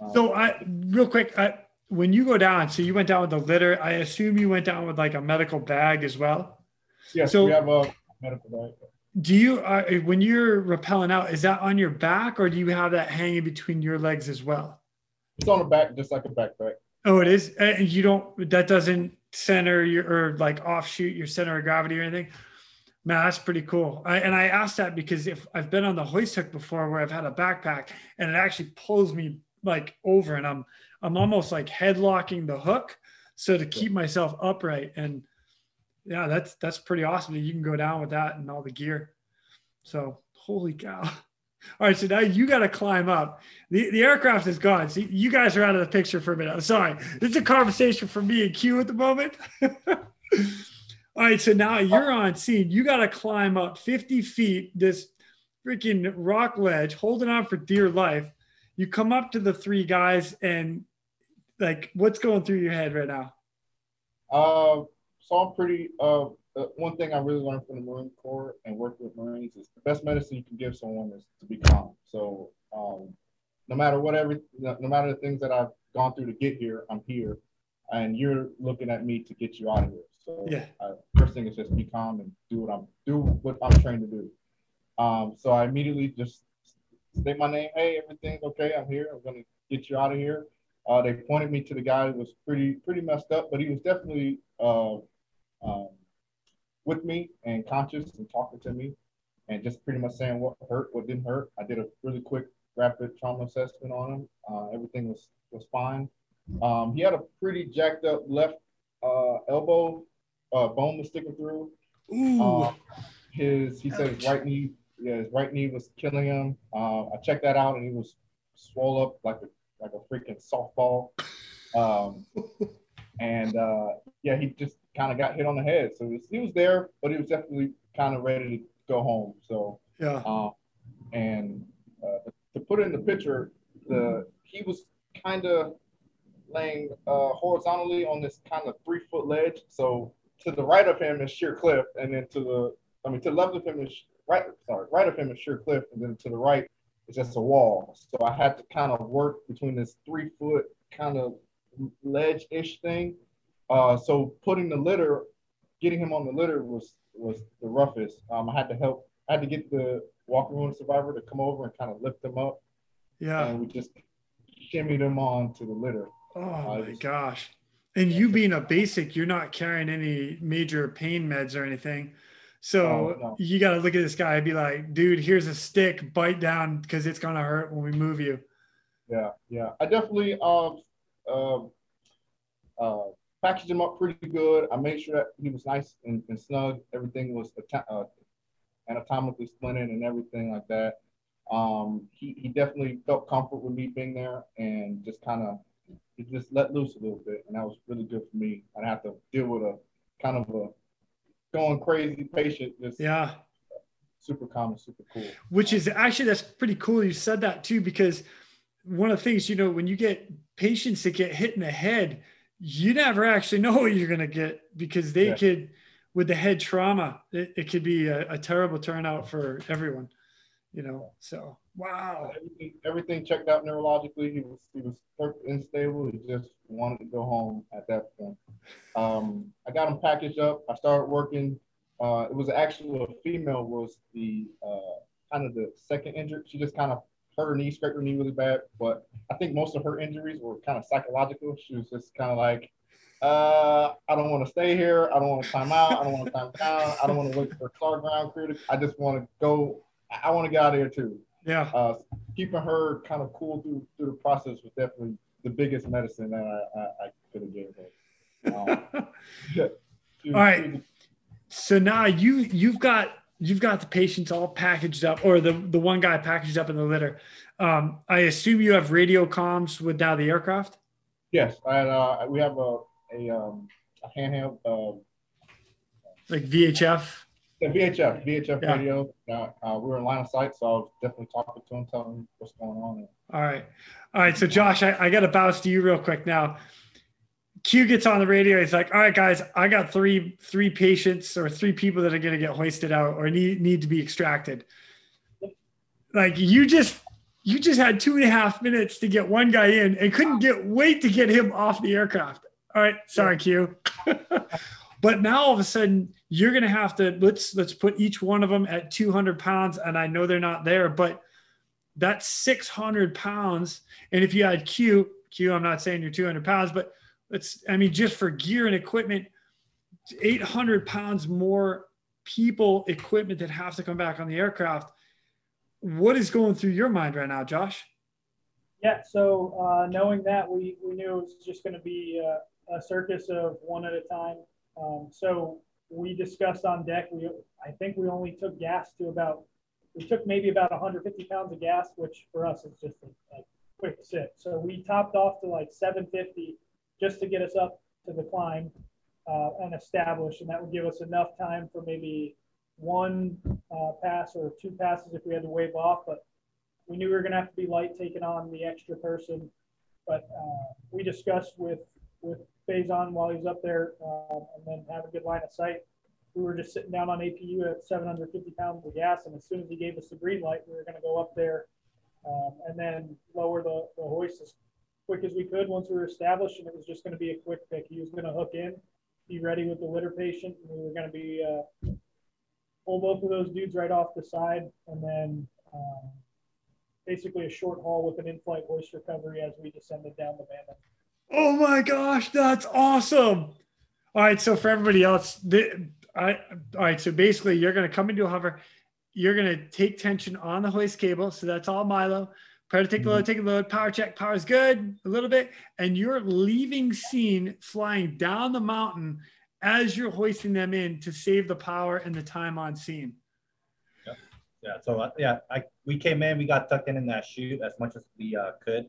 um, So I real quick, I, when you go down, so you went down with the litter. I assume you went down with like a medical bag as well. yes, so- we have a medical bag. Do you uh, when you're rappelling out? Is that on your back, or do you have that hanging between your legs as well? It's on the back, just like a backpack. Oh, it is. And you don't. That doesn't center your or like offshoot your center of gravity or anything. Man, that's pretty cool. I, and I asked that because if I've been on the hoist hook before, where I've had a backpack and it actually pulls me like over, and I'm I'm almost like headlocking the hook, so to keep myself upright. And yeah, that's that's pretty awesome that you can go down with that and all the gear. So holy cow! All right, so now you got to climb up. The, the aircraft is gone. So you guys are out of the picture for a minute. I'm sorry. This is a conversation for me and Q at the moment. All right, so now you're on scene. You got to climb up 50 feet, this freaking rock ledge, holding on for dear life. You come up to the three guys, and like, what's going through your head right now? Uh, so I'm pretty. Uh, uh, one thing I really learned from the Marine Corps and working with Marines is the best medicine you can give someone is to be calm. So um, no matter whatever, no, no matter the things that I've gone through to get here, I'm here, and you're looking at me to get you out of here. So Yeah. uh, first thing is just be calm and do what I'm do what I'm trained to do. Um, so I immediately just state my name. Hey, everything's okay. I'm here. I'm gonna get you out of here. Uh, they pointed me to the guy who was pretty pretty messed up, but he was definitely uh, um, with me and conscious and talking to me, and just pretty much saying what hurt, what didn't hurt. I did a really quick rapid trauma assessment on him. Uh, everything was was fine. Um, he had a pretty jacked up left uh, elbow. Uh, bone was sticking through. Ooh, Um, his he said his right knee, yeah, his right knee was killing him. Uh, I checked that out, and he was swole up like a like a freaking softball. Um, and uh, yeah, he just kind of got hit on the head. So he was, he was there, but he was definitely kind of ready to go home. So Yeah. um, and uh, to put it in the picture, the he was kind of laying uh, horizontally on this kind of three foot ledge. So to the right of him is sheer cliff, and then to the I mean to the left of him is right sorry right of him is sheer cliff, and then to the right is just a wall. So I had to kind of work between this three foot kind of ledge ish thing. Uh, so putting the litter, getting him on the litter was was the roughest. Um, I had to help. I had to get the walking wounded survivor to come over and kind of lift them up, Yeah. and we just shimmied them on to the litter. Oh I my was- gosh. And you being a basic, you're not carrying any major pain meds or anything. So Oh, no. you got to look at this guy and be like, dude, here's a stick, bite down because it's going to hurt when we move you. Yeah, yeah. I definitely um uh, uh, packaged him up pretty good. I made sure that he was nice and, and snug. Everything was uh, anatomically splinted and everything like that. Um, he, he definitely felt comfort with me being there and just kind of he just let loose a little bit, and that was really good for me. I didn't have to deal with a kind of a going crazy patient. Just Yeah. super calm and super cool. Which is actually, that's pretty cool. You said that too, because one of the things, you know, when you get patients that get hit in the head, you never actually know what you're going to get because they Yeah. could, with the head trauma, it, it could be a, a terrible turnout for everyone, you know? So, wow. everything, everything checked out neurologically. He was he was perfectly unstable. He just wanted to go home at that point. Um, I got him packaged up. I started working. Uh, it was actually a female was the uh, kind of the second injured. She just kind of hurt her knee, scraped her knee really bad. But I think most of her injuries were kind of psychological. She was just kind of like, uh, I don't want to stay here. I don't want to time out. I don't want to time down. I don't want to wait for star ground crew. I just want to go. I- want to get out of here too Yeah. uh, keeping her kind of cool through through the process was definitely the biggest medicine that I, I, I could have gave her. Um, she- All right. so now you, you've got, you've got the patients all packaged up or the, the one guy packaged up in the litter. Um, I assume you have radio comms with now the aircraft. yes, and uh, we have a a, um, a handheld uh, like VHF. Yeah, VHF VHF Yeah. radio. Uh, uh, we were in line of sight, so I was definitely talking to him, telling him what's going on. All right. All right. So Josh, I, I got to bounce to you real quick now. Q gets on the radio. He's like, all right, guys, I got three, three patients or three people that are going to get hoisted out or need, need to be extracted. Like you just, you just had two and a half minutes to get one guy in and couldn't get wait to get him off the aircraft. All right. Sorry, Q. but now all of a sudden you're going to have to, let's, let's put each one of them at 200 pounds. And I know they're not there, but that's 600 pounds. And if you had Q, Q, I'm not saying you're 200 pounds, but let's, I mean, just for gear and equipment, 800 pounds more people, equipment that have to come back on the aircraft. What is going through your mind right now, Josh? Yeah, so uh, knowing that, we, we knew it was just going to be uh, a circus of one at a time. Um, so we discussed on deck. We I think we only took gas to about we took maybe about 150 pounds of gas, which for us is just a, a quick sip. So we topped off to like 750 just to get us up to the climb uh, and establish, and that would give us enough time for maybe one uh, pass or two passes if we had to wave off, but we knew we were going to have to be light taking on the extra person, but uh, we discussed with with Fayson while he was up there, um, and then have a good line of sight. We were just sitting down on APU at 750 pounds of gas, and as soon as he gave us the green light, we were going to go up there um, and then lower the, the hoist as quick as we could once we were established, and it was just going to be a quick pick. He was going to hook in, be ready with the litter patient, and we were going to be uh, pull both of those dudes right off the side, and then. Um, basically a short haul with an in-flight hoist recovery as we descended down the bandit. Oh my gosh, that's awesome. All right, so for everybody else, the, I, all right, so basically you're going to come into a hover, you're going to take tension on the hoist cable. So that's all Milo. Try to take the load, take the load, power check, power's good, a little bit. And you're leaving scene, flying down the mountain as you're hoisting them in to save the power and the time on scene. Yeah, so uh, yeah, I we came in, we got tucked in in that chute as much as we uh, could.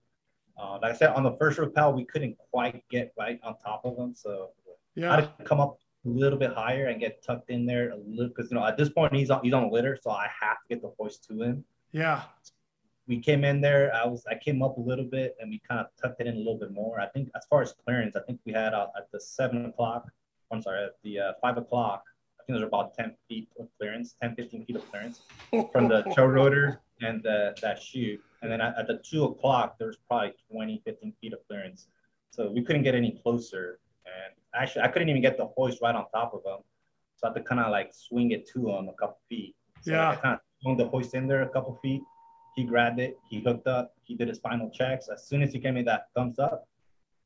Uh, like I said, on the first rappel, we couldn't quite get right on top of him, so I had to come up a little bit higher and get tucked in there a little because you know at this point he's on he's on a litter, so I have to get the hoist to him. Yeah. We came in there. I was I came up a little bit and we kind of tucked it in a little bit more. I think as far as clearance, I think we had uh, at the seven o'clock. I'm sorry, at the uh, five o'clock. I think there's about 10 feet of clearance, 10, 15 feet of clearance from the tow rotor and the, that chute. And then at, at the two o'clock, there's probably 20, 15 feet of clearance. So we couldn't get any closer. And actually, I couldn't even get the hoist right on top of them. So I had to kind of like swing it to him a couple feet. So Yeah. I kind of swung the hoist in there a couple feet. He grabbed it. He hooked up. He did his final checks. As soon as he gave me that thumbs up,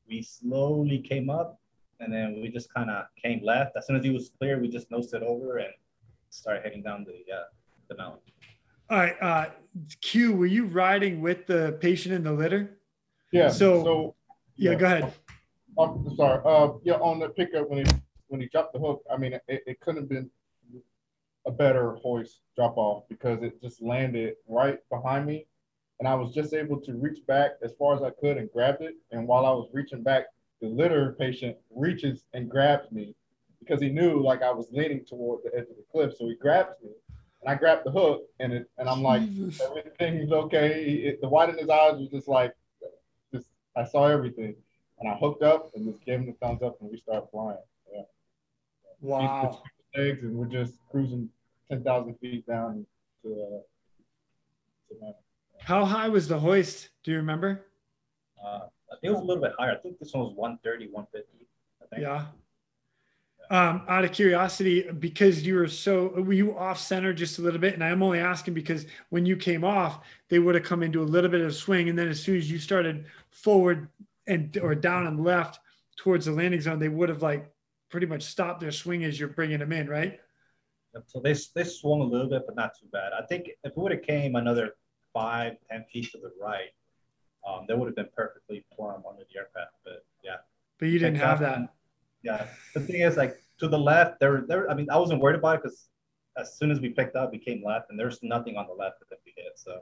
we slowly came up and then we just kind of came left. As soon as he was clear, we just nosed it over and started heading down the uh, the mountain. All right. Uh, Q, were you riding with the patient in the litter? Yeah. So- So, Yeah, go ahead. I'm sorry. Uh, yeah, on the pickup when he when he dropped the hook, I mean, it, it couldn't have been a better hoist drop off because it just landed right behind me, and I was just able to reach back as far as I could and grabbed it. And while I was reaching back, the litter patient reaches and grabs me because he knew like I was leaning toward the edge of the cliff, so he grabs me, and I grabbed the hook, and it, and I'm like, Jesus. everything's okay. It, the white in his eyes was just like, just I saw everything, and I hooked up and just gave him the thumbs up, and we started flying. Yeah, Wow. eggs, and we're just cruising ten thousand feet down to. Uh, to Manhattan. How high was the hoist? Do you remember? Uh, I think it was a little bit higher. I think this one was 130, 150. I think. Yeah. Um, out of curiosity, because you were so, were you off center just a little bit? And I'm only asking because when you came off, they would have come into a little bit of swing. And then as soon as you started forward and or down and left towards the landing zone, they would have like pretty much stopped their swing as you're bringing them in, right? So they, they swung a little bit, but not too bad. I think if it would have came another five, ten feet to the right, um, they would have been perfectly plumb under the aircraft. But yeah, But you didn't have that. Yeah. The thing is, like to the left, there, there. I mean, I wasn't worried about it because as soon as we picked up, we came left, and there's nothing on the left that we hit. So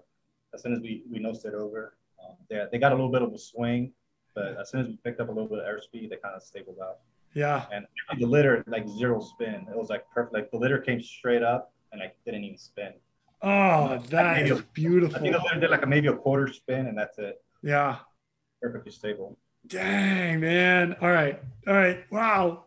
as soon as we we nosed it over, um, they they got a little bit of a swing, but as soon as we picked up a little bit of airspeed, they kind of stabled out. Yeah. And the litter like zero spin. It was like perfect. Like the litter came straight up, and I didn't even spin. Oh, that is a- I think beautiful. the litter did like a, maybe a quarter spin, and that's it. Yeah. Perfectly stable. Dang, man. All right. All right. Wow.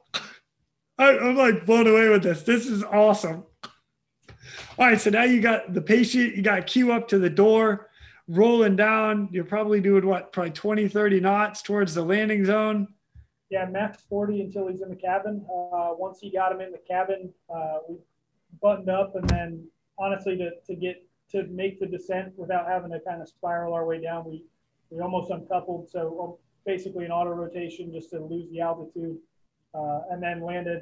I, I'm like blown away with this. This is awesome. All right. So now you got the patient, you got Q up to the door, rolling down. You're probably doing what, probably 20, 30 knots towards the landing zone. Yeah, max 40 until he's in the cabin. Uh, once he got him in the cabin, uh, we buttoned up, and then honestly, to, to get to make the descent without having to kind of spiral our way down, we we almost uncoupled. So basically, an auto rotation just to lose the altitude, uh, and then landed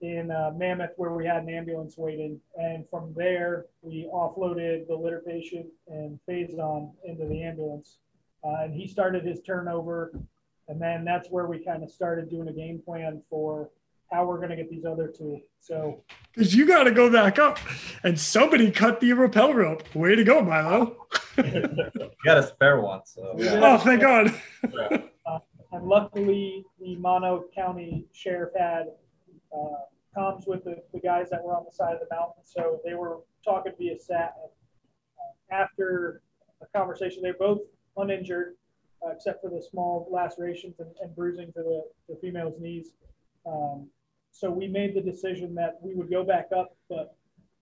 in uh, Mammoth where we had an ambulance waiting. And from there, we offloaded the litter patient and Fayson into the ambulance. Uh, and he started his turnover. And then that's where we kind of started doing a game plan for how we're going to get these other two. So Because you got to go back up. And somebody cut the rappel rope. Way to go, Milo. You got a spare one, so Yeah. Oh, thank God. and luckily the Mono County Sheriff had uh, comms with the, the guys that were on the side of the mountain. So they were talking via sat. And, uh, after a conversation, they're both uninjured, uh, except for the small lacerations and, and bruising to the, the female's knees. Um, so we made the decision that we would go back up, but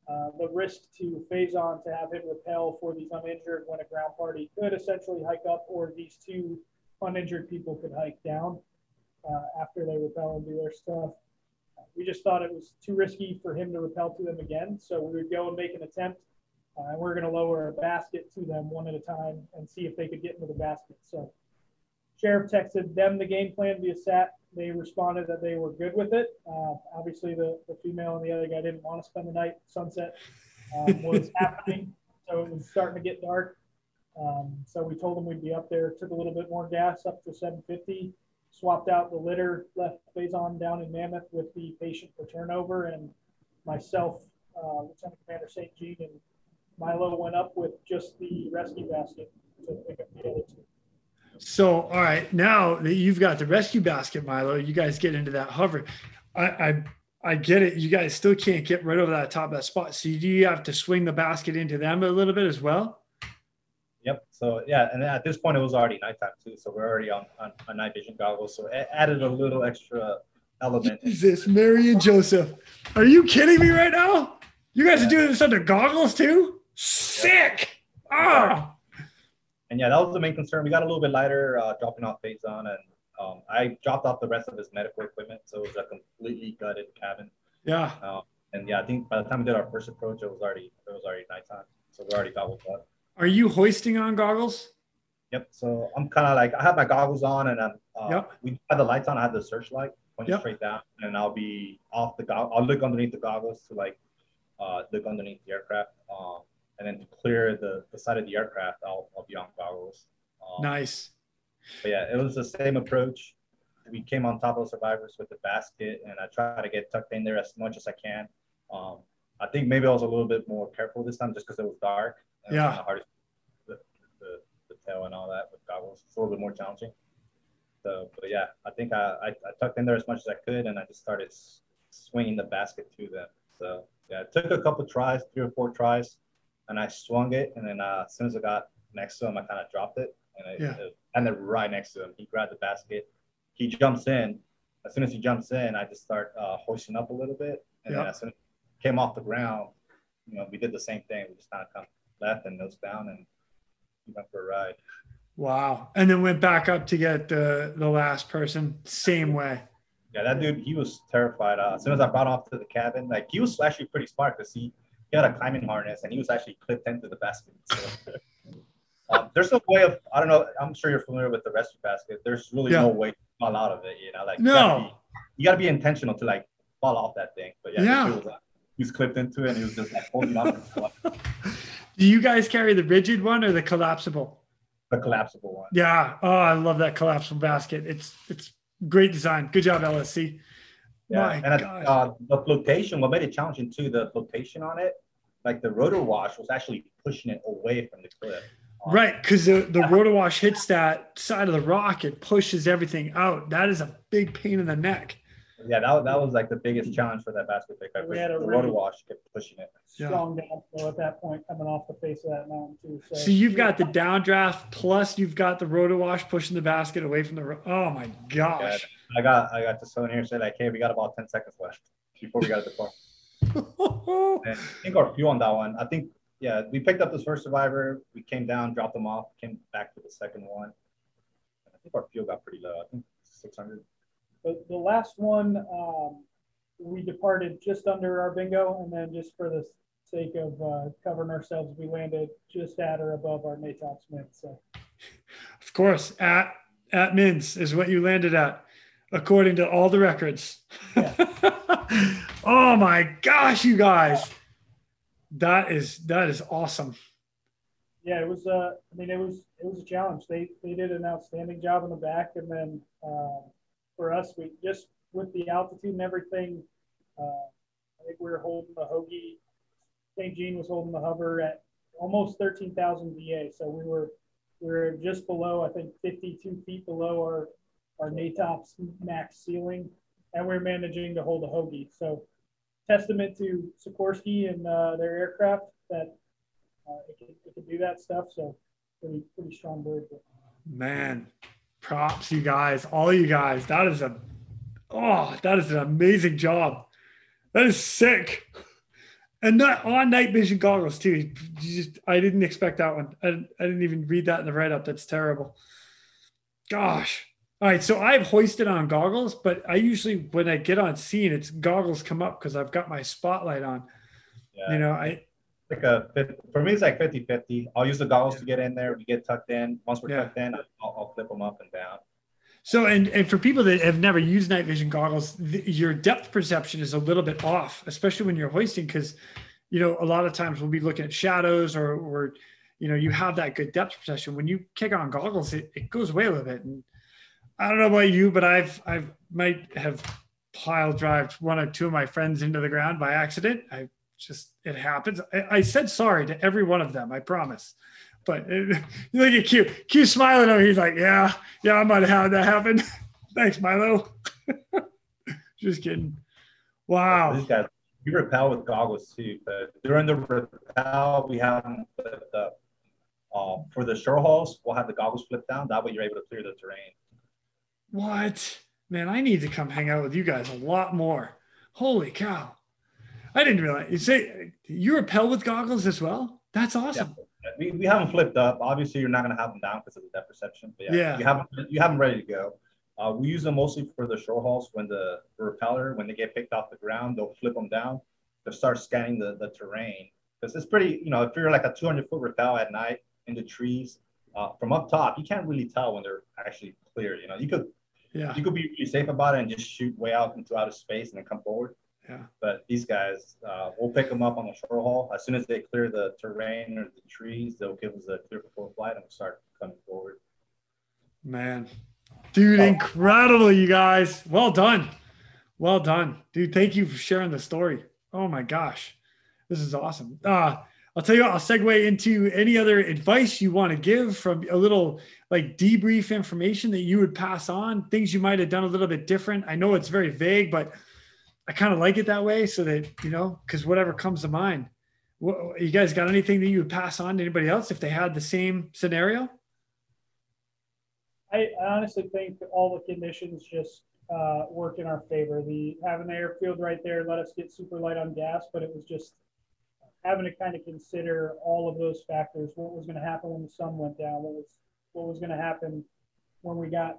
uh, the risk to Fayson to have him repel for these uninjured when a ground party could essentially hike up, or these two uninjured people could hike down uh, after they repel and do their stuff. We just thought it was too risky for him to repel to them again, so we would go and make an attempt. Uh, and we're going to lower a basket to them one at a time and see if they could get into the basket. So, sheriff texted them the game plan via SAT. They responded that they were good with it. Uh, obviously, the, the female and the other guy didn't want to spend the night. Sunset um, was happening, so it was starting to get dark. Um, so we told them we'd be up there. Took a little bit more gas up to 750. Swapped out the litter, left Fayson down in Mammoth with the patient for turnover, and myself, uh, Lieutenant Commander St. Jean, and Milo went up with just the rescue basket to pick up the other two. So, all right, now that you've got the rescue basket, Milo, you guys get into that hover. I, I, I get it. You guys still can't get right over that top of that spot. So, do you have to swing the basket into them a little bit as well? Yep. So yeah, and at this point it was already nighttime too, so we're already on, on, on night vision goggles. So it added a little extra element. Jesus, Mary and Joseph. Are you kidding me right now? You guys are doing this under goggles too? Sick. Ah. And yeah, that was the main concern. We got a little bit lighter uh, dropping off phase on, and um, I dropped off the rest of his medical equipment, so it was a completely gutted cabin. Yeah. Um, and yeah, I think by the time we did our first approach, it was already it was already nighttime, so we already gobbled up. Are you hoisting on goggles? Yep. So I'm kind of like I have my goggles on, and I'm uh, Yep. we have the lights on. I have the searchlight pointing Yep. straight down, and I'll be off the I'll look underneath the goggles to like uh, look underneath the aircraft, um, and then to clear the, the side of the aircraft, I'll, I'll be on goggles. Um, Nice. But yeah, it was the same approach. We came on top of survivors with the basket, and I try to get tucked in there as much as I can. Um, I think maybe I was a little bit more careful this time just because it was dark. Yeah. kinda hard the, the, the tail and all that with goggles. It's a little bit more challenging. So, but yeah, I think I, I, I tucked in there as much as I could, and I just started s- swinging the basket to them. So yeah, it took a couple tries, three or four tries, and I swung it, and then uh, as soon as I got next to him, I kind of dropped it, and it, Yeah. it ended right next to him. He grabbed the basket, he jumps in. As soon as he jumps in, I just start uh, hoisting up a little bit, and then as soon as it came off the ground, you know, we did the same thing. We just kind of come left and nose down, and we went for a ride. Wow. And then went back up to get the the last person. Same way. Yeah, that dude, he was terrified. Uh, as soon as I brought him off to the cabin, like he was actually pretty smart because he, he had a climbing harness and he was actually clipped into the basket. So, um, there's no way of, I don't know, I'm sure you're familiar with the rescue basket. There's really Yeah. no way to fall out of it, you know, like you gotta No. be, you gotta be intentional to like fall off that thing. But yeah, Yeah. He, was, uh, he was clipped into it and he was just like holding on Do you guys carry the rigid one or the collapsible? the collapsible one. Yeah. Oh, I love that collapsible basket. It's it's great design. Good job, LSC. Yeah, My and I- gosh. uh, the flotation, what made it challenging too, the flotation on it, like the rotor wash was actually pushing it away from the cliff. Um, Right, because the, the rotor wash hits that side of the rock, it pushes everything out. That is a big pain in the neck. Yeah, that, that was like the biggest challenge for that basket pick. We had a the really- rotor wash kept pushing it. Yeah. Strong downflow at that point coming off the face of that mountain too. So, So you've got the downdraft plus you've got the rotor wash pushing the basket away from the. Ro- oh my gosh. I got I got to someone here say like, hey, we got about ten seconds left before we got to depart. And I think our fuel on that one. I think yeah, we picked up this first survivor. We came down, dropped them off, came back to the second one. I think our fuel got pretty low. I think six hundred. the, the last one, um, we departed just under our bingo, and then just for the sake of uh, covering ourselves, we landed just at or above our NATOPS mins. So Of course, at at Mins is what you landed at, according to all the records. oh my gosh, you guys. That is that is awesome. yeah, it was. Uh, I mean, it was it was a challenge. They they did an outstanding job in the back, and then uh, for us, we just with the altitude and everything. Uh, I think we were holding the HOGE. St. Jean was holding the hover at almost 13,000 DA. So we were we were just below, I think, 52 feet below our our NATOPS max ceiling, and we are managing to hold a HOGE. So testament to Sikorsky and uh, their aircraft that uh, it, can, it can do that stuff. So pretty pretty strong bird. Man, props you guys, all you guys. That is a oh, that is an amazing job. That is sick. And not on night vision goggles too. Just I didn't expect that one. I, I didn't even read that in the write-up. That's terrible. Gosh. All right, so I've hoisted on goggles, but I usually when I get on scene, it's goggles come up because I've got my spotlight on. Yeah. You know, I like a for me it's like 50 50 i'll use the goggles to get in there we get tucked in once we're Yeah. tucked in I'll, I'll flip them up and down So, and, and for people that have never used night vision goggles, th- your depth perception is a little bit off, especially when you're hoisting, because, you know, a lot of times we'll be looking at shadows or, or, you know, you have that good depth perception. When you kick on goggles, it, it goes away a little bit. And I don't know about you, but I've, I've might have pile drived one or two of my friends into the ground by accident. I just, it happens. I, I said sorry to every one of them. I promise. But you look at Q. Q smiling over. He's like, yeah, yeah, I might have had that happen. Thanks, Milo. Just kidding. Wow. These guys, we rappel with goggles too, but during the rappel, we have up. Uh, for the short hauls, we'll have the goggles flipped down. That way, you're able to clear the terrain. What? Man, I need to come hang out with you guys a lot more. Holy cow. I didn't realize you say you rappel with goggles as well. That's awesome. Yeah. We, we have them flipped up. Obviously, you're not going to have them down because of the depth perception. But yeah, Yeah. You have them, you have them ready to go. Uh, we use them mostly for the short hauls when the, the repeller, when they get picked off the ground, they'll flip them down to start scanning the, the terrain. Because it's pretty, you know, if you're like a 200 foot rappel at night in the trees, uh, from up top, you can't really tell when they're actually clear. You know, you could Yeah. you could be really safe about it and just shoot way out into outer space and then come forward. Yeah. But these guys, uh, we'll pick them up on the short haul. As soon as they clear the terrain or the trees, they'll give us a clear before flight and we'll start coming forward. Man. Dude, incredible, you guys. Well done. Well done. Dude, thank you for sharing the story. Oh my gosh. This is awesome. Uh, I'll tell you what, I'll segue into any other advice you want to give from a little like debrief information that you would pass on, things you might have done a little bit different. I know it's very vague, but I kind of like it that way so that, you know, because whatever comes to mind. You guys got anything that you would pass on to anybody else if they had the same scenario? I honestly think all the conditions just uh, work in our favor. The having the airfield right there let us get super light on gas, but it was just having to kind of consider all of those factors. What was going to happen when the sun went down? What was what was going to happen when we got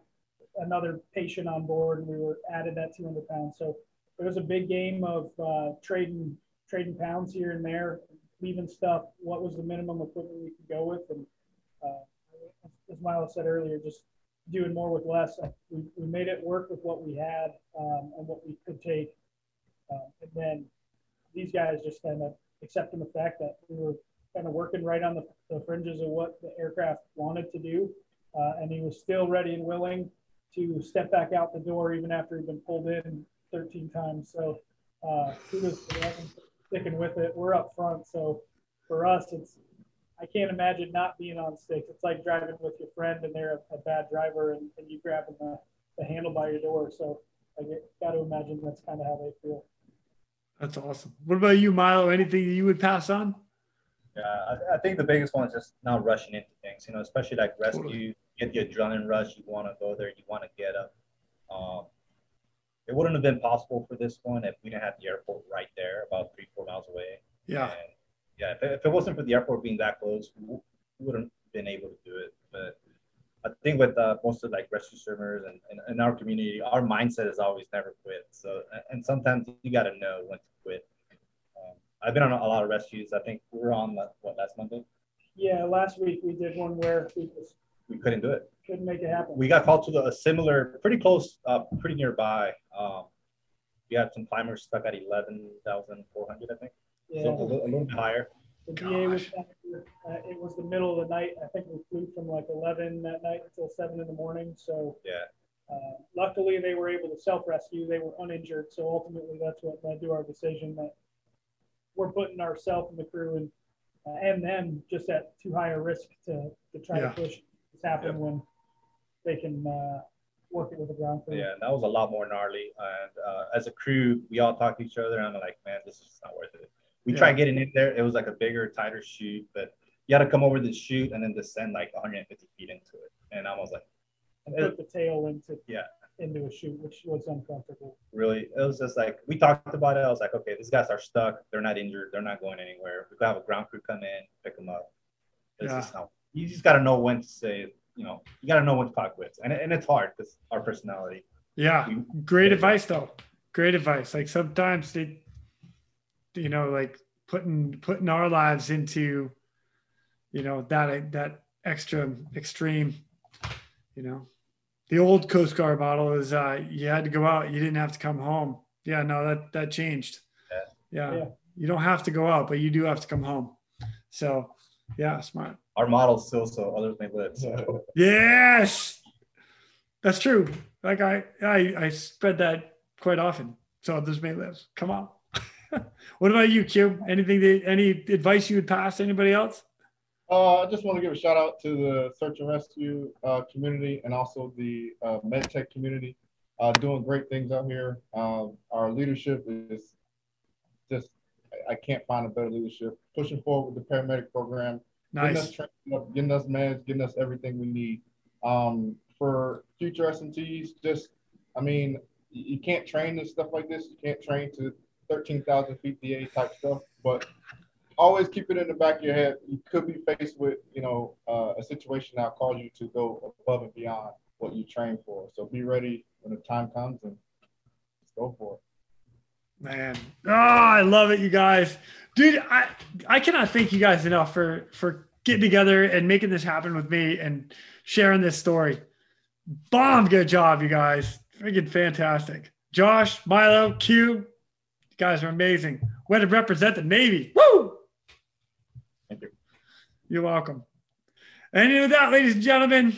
another patient on board and we were added that 200 pounds. So it was a big game of uh, trading trading pounds here and there, leaving stuff. What was the minimum equipment we could go with? And uh, as Milo said earlier, just doing more with less. We, we made it work with what we had um, and what we could take. Uh, and then these guys just kind of in the fact that we were kind of working right on the, the fringes of what the aircraft wanted to do. Uh, and he was still ready and willing to step back out the door even after he'd been pulled in 13 times. So uh, kudos sticking with it. We're up front. So for us, it's I can't imagine not being on sticks. It's like driving with your friend and they're a, a bad driver and, and you grabbing the, the handle by your door. So I got to imagine that's kind of how they feel. That's awesome. What about you, Milo? Anything that you would pass on? Yeah, I, I think the biggest one is just not rushing into things, you know, especially like rescue, Totally. get the adrenaline rush. You want to go there, you want to get up. Um, it wouldn't have been possible for this one if we didn't have the airport right there, about three, four miles away. Yeah. And yeah, if it, if it wasn't for the airport being that close, we we wouldn't have been able to do it. But I think with uh, most of like rescue swimmers and, and in our community, our mindset is always never quit. So, and- and sometimes you got to know when to quit. Um, I've been on a lot of rescues. I think we were on the, what last Monday. Yeah, last week we did one where we just We couldn't do it. couldn't make it happen. We got called to a similar, pretty close, uh, pretty nearby. Um, we had some climbers stuck at eleven thousand four hundred, I think. yeah. So a little, a little bit higher. The DA was Gosh. back here. Uh, it was the middle of the night. I think we flew from like 11 that night until 7 in the morning. So Yeah. uh, luckily they were able to self-rescue. They were uninjured. So ultimately that's what led to our decision that we're putting ourselves and the crew and uh, and them just at too high a risk to, to try Yeah. to push this happen Yeah. when they can uh, work it with the ground crew. Yeah, and that was a lot more gnarly. And uh, as a crew, we all talked to each other, and I'm like, man, this is just not worth it. We Yeah. tried getting in there. It was like a bigger, tighter chute, but you had to come over the chute and then descend like 150 feet into it. And I was like, And put the tail into Yeah. into a chute, which was uncomfortable. really, it was just like, we talked about it. I was like, okay, these guys are stuck. They're not injured. They're not going anywhere. We could have a ground crew come in, pick them up. It's Yeah. just not, you just got to know when to say, you know, you got to know when to call quits. And, and it's hard because our personality. Yeah. We- Great advice, though. Great advice. Like sometimes they, you know, like putting putting our lives into, you know, that that extra extreme, you know, the old Coast Guard model is uh, you had to go out, you didn't have to come home. Yeah, no, that that changed. Yeah. Yeah. You don't have to go out, but you do have to come home. So, yeah, smart. Our model's still so others may live. So Yes, that's true. Like I, I, I spread that quite often. So others may live. Come on. what about you, Q? Anything that any advice you would pass to anybody else? Uh, I just want to give a shout out to the search and rescue uh, community and also the uh, med tech community, uh, doing great things out here. Um, our leadership is just, I- can't find a better leadership. Pushing forward with the paramedic program, nice. getting us trained up, getting us meds, getting us everything we need. Um, for future S&Ts, just, I mean, you, you can't train this stuff like this. You can't train to 13,000 feet DA type stuff, but always keep it in the back of your head. You could be faced with, you know, uh, a situation that calls you to go above and beyond what you train for. So be ready when the time comes and go for it. Man, oh, I love it, you guys, dude. I I cannot thank you guys enough for for getting together and making this happen with me and sharing this story. Bomb, good job, you guys. Freaking fantastic. Josh, Milo, Q, guys are amazing. Way to represent the Navy. Woo! Thank you. You're welcome. And with that, ladies and gentlemen,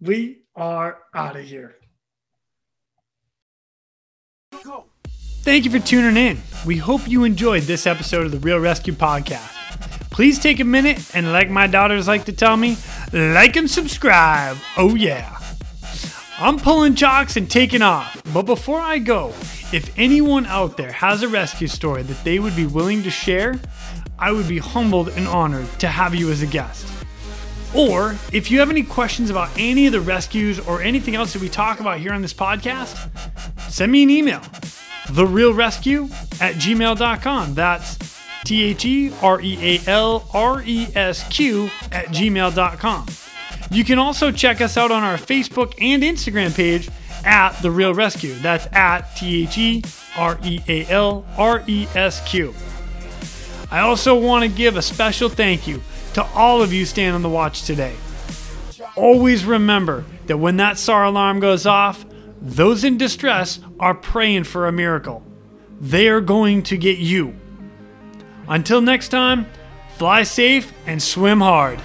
we are out of here. Thank you for tuning in. We hope you enjoyed this episode of the Real ResQ Podcast. Please take a minute and, like my daughters like to tell me, like and subscribe. Oh, yeah. I'm pulling chocks and taking off. But before I go, if anyone out there has a rescue story that they would be willing to share, I would be humbled and honored to have you as a guest. Or if you have any questions about any of the rescues or anything else that we talk about here on this podcast, send me an email. TheRealResQ at gmail.com. That's T H E R E A L R E S Q at gmail.com. You can also check us out on our Facebook and Instagram page at The Real ResQ. That's at T H E R E A L R E S Q. I also want to give a special thank you to all of you staying on the watch today. Always remember that when that SAR alarm goes off, those in distress are praying for a miracle. They are going to get you. Until next time, fly safe and swim hard.